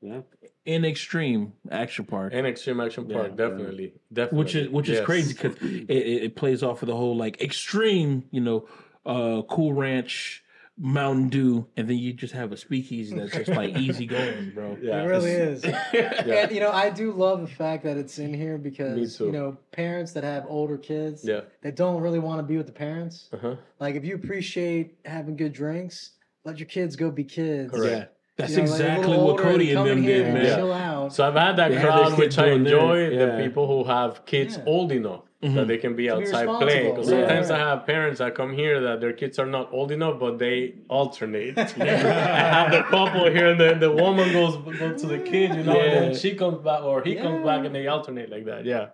Yeah. in Xtreme Action Park, In Xtreme Action Park, Yeah. definitely, definitely. which is which is crazy because it, it, it plays off of the whole like extreme, you know, uh Cool Ranch, Mountain Dew, and then you just have a speakeasy that's just like easy going, bro. Yeah, it really it's- is. And you know, I do love the fact that it's in here because you know, parents that have older kids Yeah. that don't really want to be with the parents. Uh-huh. Like if you appreciate having good drinks, let your kids go be kids. Correct. Yeah, that's You know, exactly little what Cody and come them did, man. Chill out. So I've had that They have crowd, which I enjoy. yeah. The people who have kids Yeah. old enough that mm-hmm. they can be outside playing. Because responsible. sometimes I have parents that come here that their kids are not old enough, but they alternate. I have the couple here, and then the woman goes goes to the kid, you know, and then she comes back, or he comes back, and they alternate like that. Yeah.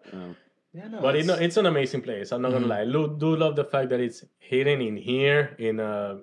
yeah, no, But it, it's- no, it's an amazing place. I'm not gonna mm-hmm. lie. Lo- do love the fact that it's hidden in here in a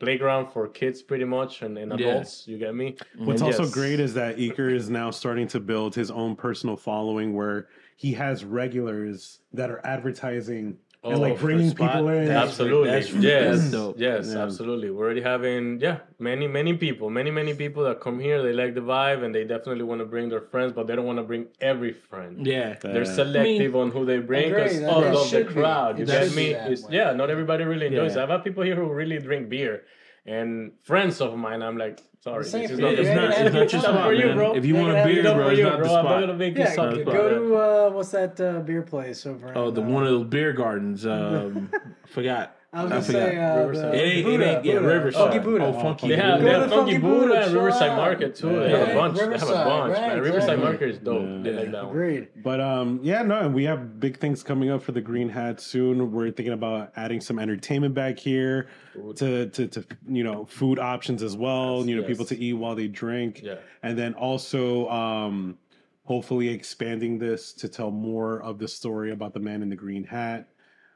playground for kids, pretty much, and, and Yeah. adults. You get me? Mm-hmm. What's And also yes. great is that Iker is now starting to build his own personal following where he has regulars that are advertising and Oh, like bringing people in. Absolutely. that's- yes. that's. Yes, Yeah. absolutely. We're already having yeah, many, many people, many, many people that come here, they like the vibe and they definitely want to bring their friends, but they don't want to bring every friend. Yeah, They're Uh, selective on who they bring because that- all of the should be. crowd. You It get me? that It's, way. yeah, not everybody really enjoys Yeah. I've had people here who really drink beer and friends of mine, I'm like, sorry, this is not it's Yeah, not it's not your spot, for you, bro. If you want yeah, a beer, bro, it's not the bro. I'm not spot. gonna make you yeah, suffer. go to uh, what's that uh, beer place over? Oh, in, the uh, one of the beer gardens. Um, forgot. I was I gonna forgot. say uh, Riverside. It ain't, it ain't yeah, Buddha. Riverside. Funky Buddha. Oh, funky. They have, Go they to have the Funky Funky Buddha Buddha, and Riverside. Market too. They have a bunch. They have a bunch. right, man. Riverside exactly. Market is dope. Yeah. They like that one. Agreed. But um, yeah, no, and we have big things coming up for the Green Hat soon. We're thinking about adding some entertainment back here to to, to you know food options as well. Yes, you know, yes. people to eat while they drink, Yeah. and then also um, hopefully expanding this to tell more of the story about the man in the green hat.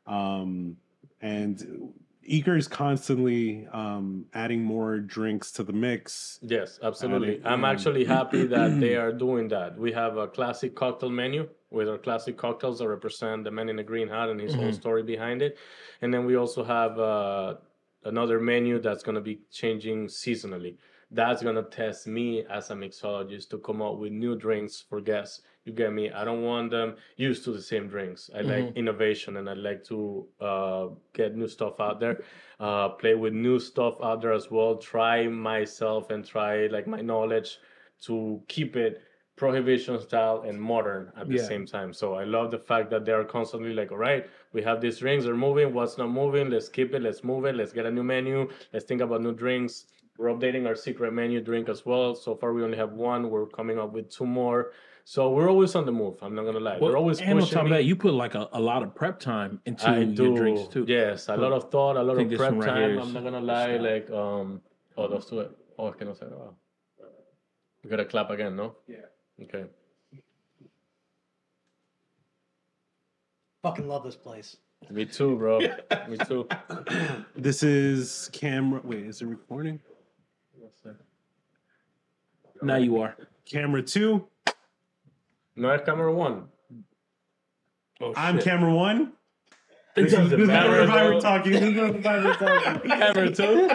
Um, and Iker is constantly um, adding more drinks to the mix. Yes, absolutely. Um, I'm actually happy that they are doing that. We have a classic cocktail menu with our classic cocktails that represent the man in the green hat and his whole story behind it. And then we also have uh, another menu that's going to be changing seasonally. That's going to test me as a mixologist to come up with new drinks for guests. You get me? I don't want them used to the same drinks. I like innovation and I like to uh, get new stuff out there, uh, play with new stuff out there as well, try myself and try like my knowledge to keep it prohibition style and modern at the Yeah. same time. So I love the fact that they are constantly like, all right, we have these drinks, they're moving, what's not moving, let's keep it, let's move it, let's get a new menu, let's think about new drinks. We're updating our secret menu drink as well. So far, we only have one. We're coming up with two more. So we're always on the move. I'm not gonna lie. Well, we're always and on pushing. top of me. that, you put like a, a lot of prep time into I your drinks too. Yes, a lot of thought, a lot of prep right time. here I'm not gonna lie. Like, um, oh, those two. Oh, es que no sé. Oh. We gotta clap again, no? Yeah. Okay. Fucking love this place. Me too, bro. Me too. This is camera. Wait, is it recording? Now you are. Camera two. No, es camera one. I'm shit. camera one. It doesn't this matter. the reviver though. talking. This is the reviver talking. Camera two.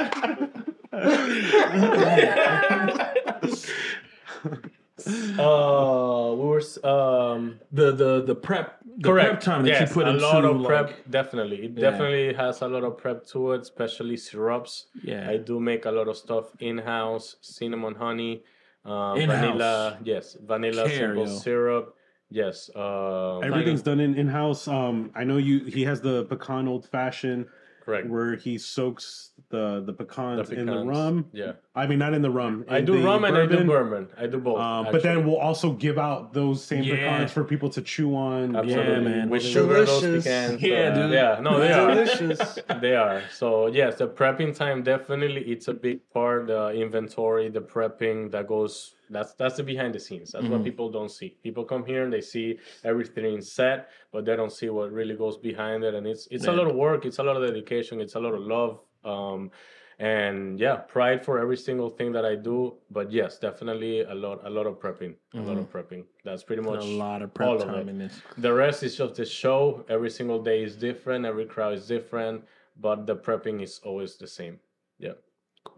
uh, we were um The the the prep the correct prep time that yes, you put a into lot of like. Definitely, it Yeah. definitely has a lot of prep to it, especially syrups. Yeah. I do make a lot of stuff in house, cinnamon honey, uh, vanilla. Yes, vanilla Care, simple yo. syrup. Yes, uh, Everything's done in in house. Um, I know you. He has the pecan old fashioned correct. where he soaks the the pecans, The in the rum. Yeah, I mean, not in the rum. I do the rum and I do bourbon. bourbon. I do both. Um, but then we'll also give out those same Yeah. pecans for people to chew on. Absolutely. man. With Delicious. sugar, those pecans. Yeah, uh, dude. Yeah, no, they are. Delicious. they are. So yes, the prepping time definitely it's a big part. The inventory, the prepping that goes. That's that's the behind the scenes. That's what people don't see. People come here and they see everything set, but they don't see what really goes behind it. And it's it's a lot of work. It's a lot of dedication. It's a lot of love. Um, and yeah, pride for every single thing that I do. But yes, definitely a lot a lot of prepping. A lot of prepping. That's pretty much a lot of all prep of time it. in this. The rest is just the show. Every single day is different. Every crowd is different, but the prepping is always the same. Yeah.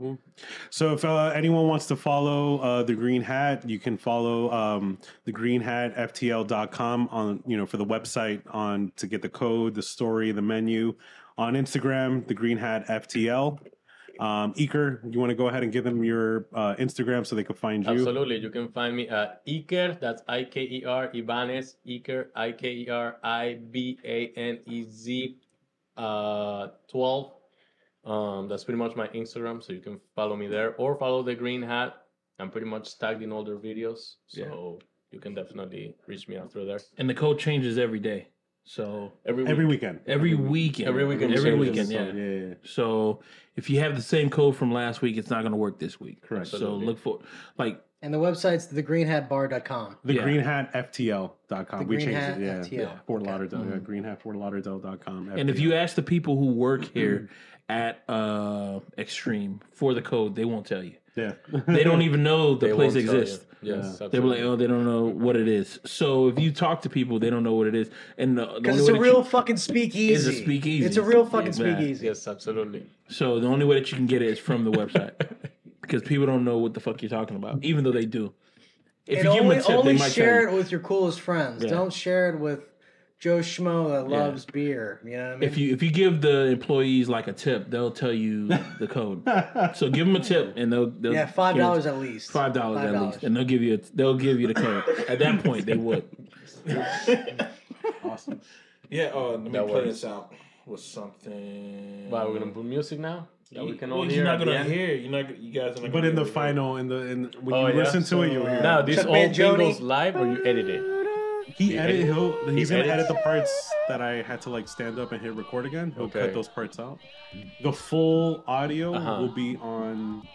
Cool. So if uh, anyone wants to follow uh, the Green Hat, you can follow um, the Green Hat FTL.com on you know for the website on to get the code, the story, the menu. On Instagram, the Green Hat FTL. Um, Iker, you want to go ahead and give them your uh, Instagram so they can find you? Absolutely. You can find me at Iker, that's I K E R, Ibanez, Iker, I K E R I B A N E Z uh, 12. Um, that's pretty much my Instagram, so you can follow me there or follow the Green Hat. I'm pretty much tagged in all their videos, so you can definitely reach me out through there. And the code changes every day. So Every week. Every weekend. every weekend. Every weekend Every changes. weekend, yeah. Yeah, yeah. So if you have the same code from last week, it's not going to work this week. Correct. So Absolutely. look for like And the website's thegreenhatbar.com. The Yeah. greenhatftl.com. The we Green changed it. Yeah. FTL. yeah. Fort Okay. Lauderdale. Yeah. Greenhatfortlauderdale.com. And if you ask the people who work here at uh Xtreme for the code, they won't tell you. Yeah. They don't even know the They place won't tell you. exists. Yes, They were like, oh, they don't know what it is. So if you talk to people, they don't know what it is. And the, the Because it's way a that you- real fucking speakeasy. It's a speakeasy. It's a real fucking Yeah. speakeasy. Yes, absolutely. so the only way that you can get it is from the website because people don't know what the fuck you're talking about, even though they do. If and you give them only, a tip, only they might share you. it with your coolest friends. Yeah. Don't share it with Joe Schmo that Yeah. loves beer. You know what I mean? If you if you give the employees like a tip, they'll tell you the code. so give them a tip, and they'll, they'll yeah, five give dollars at least. Five dollars at $5. least, and they'll give you a, they'll give you the code. At that point, they would. awesome. Yeah. Oh, let me That play works. this out with something. Wow, we're gonna put music now. That we can all well, hear. you're not gonna hear. You're not. You guys are not. But gonna in the hear final, in the in when Oh, you yeah? listen to it, you'll hear. Now this Chuck whole thing goes live, or you edit it? he edit. He'll he's He gonna edit the parts that I had to like stand up and hit record again. He'll Okay. cut those parts out. The full audio Uh-huh. will be on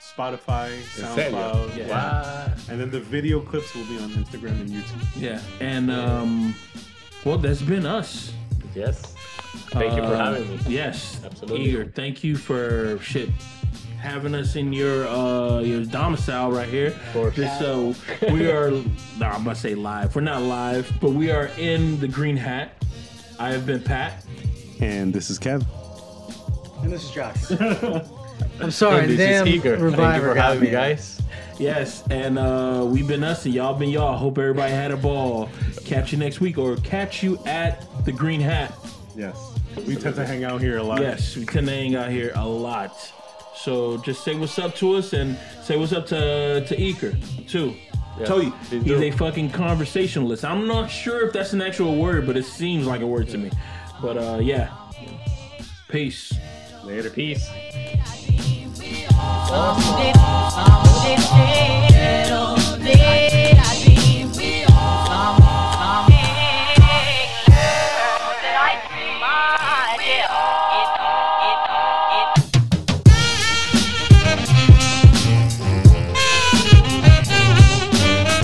Spotify. SoundCloud, Yeah. Wow. and then the video clips will be on Instagram and YouTube. Yeah, and um, well, that's been us. Yes. Thank you for Uh, having me. Yes, Absolutely. Iker, thank you for shit having us in your uh your domicile right here. Of course. This, uh, we are. Nah, I'm gonna say live. We're not live, but we are in the green hat. I have been Pat. And this is Kev. and this is Josh. I'm sorry, And this damn is Iker. Thank you for having me, me. guys. Yes, and uh we've been us and y'all been y'all. Hope everybody had a ball. Catch you next week or catch you at the green hat. Yes, we tend to hang out here a lot. Yes, we tend to hang out here a lot. So just say what's up to us and say what's up to to Iker too. Yes, Tell you, please he's do. a fucking conversationalist. I'm not sure if that's an actual word, but it seems like a word to me. But uh, yeah, peace. Later. Peace. Donde, donde te quiero dejar.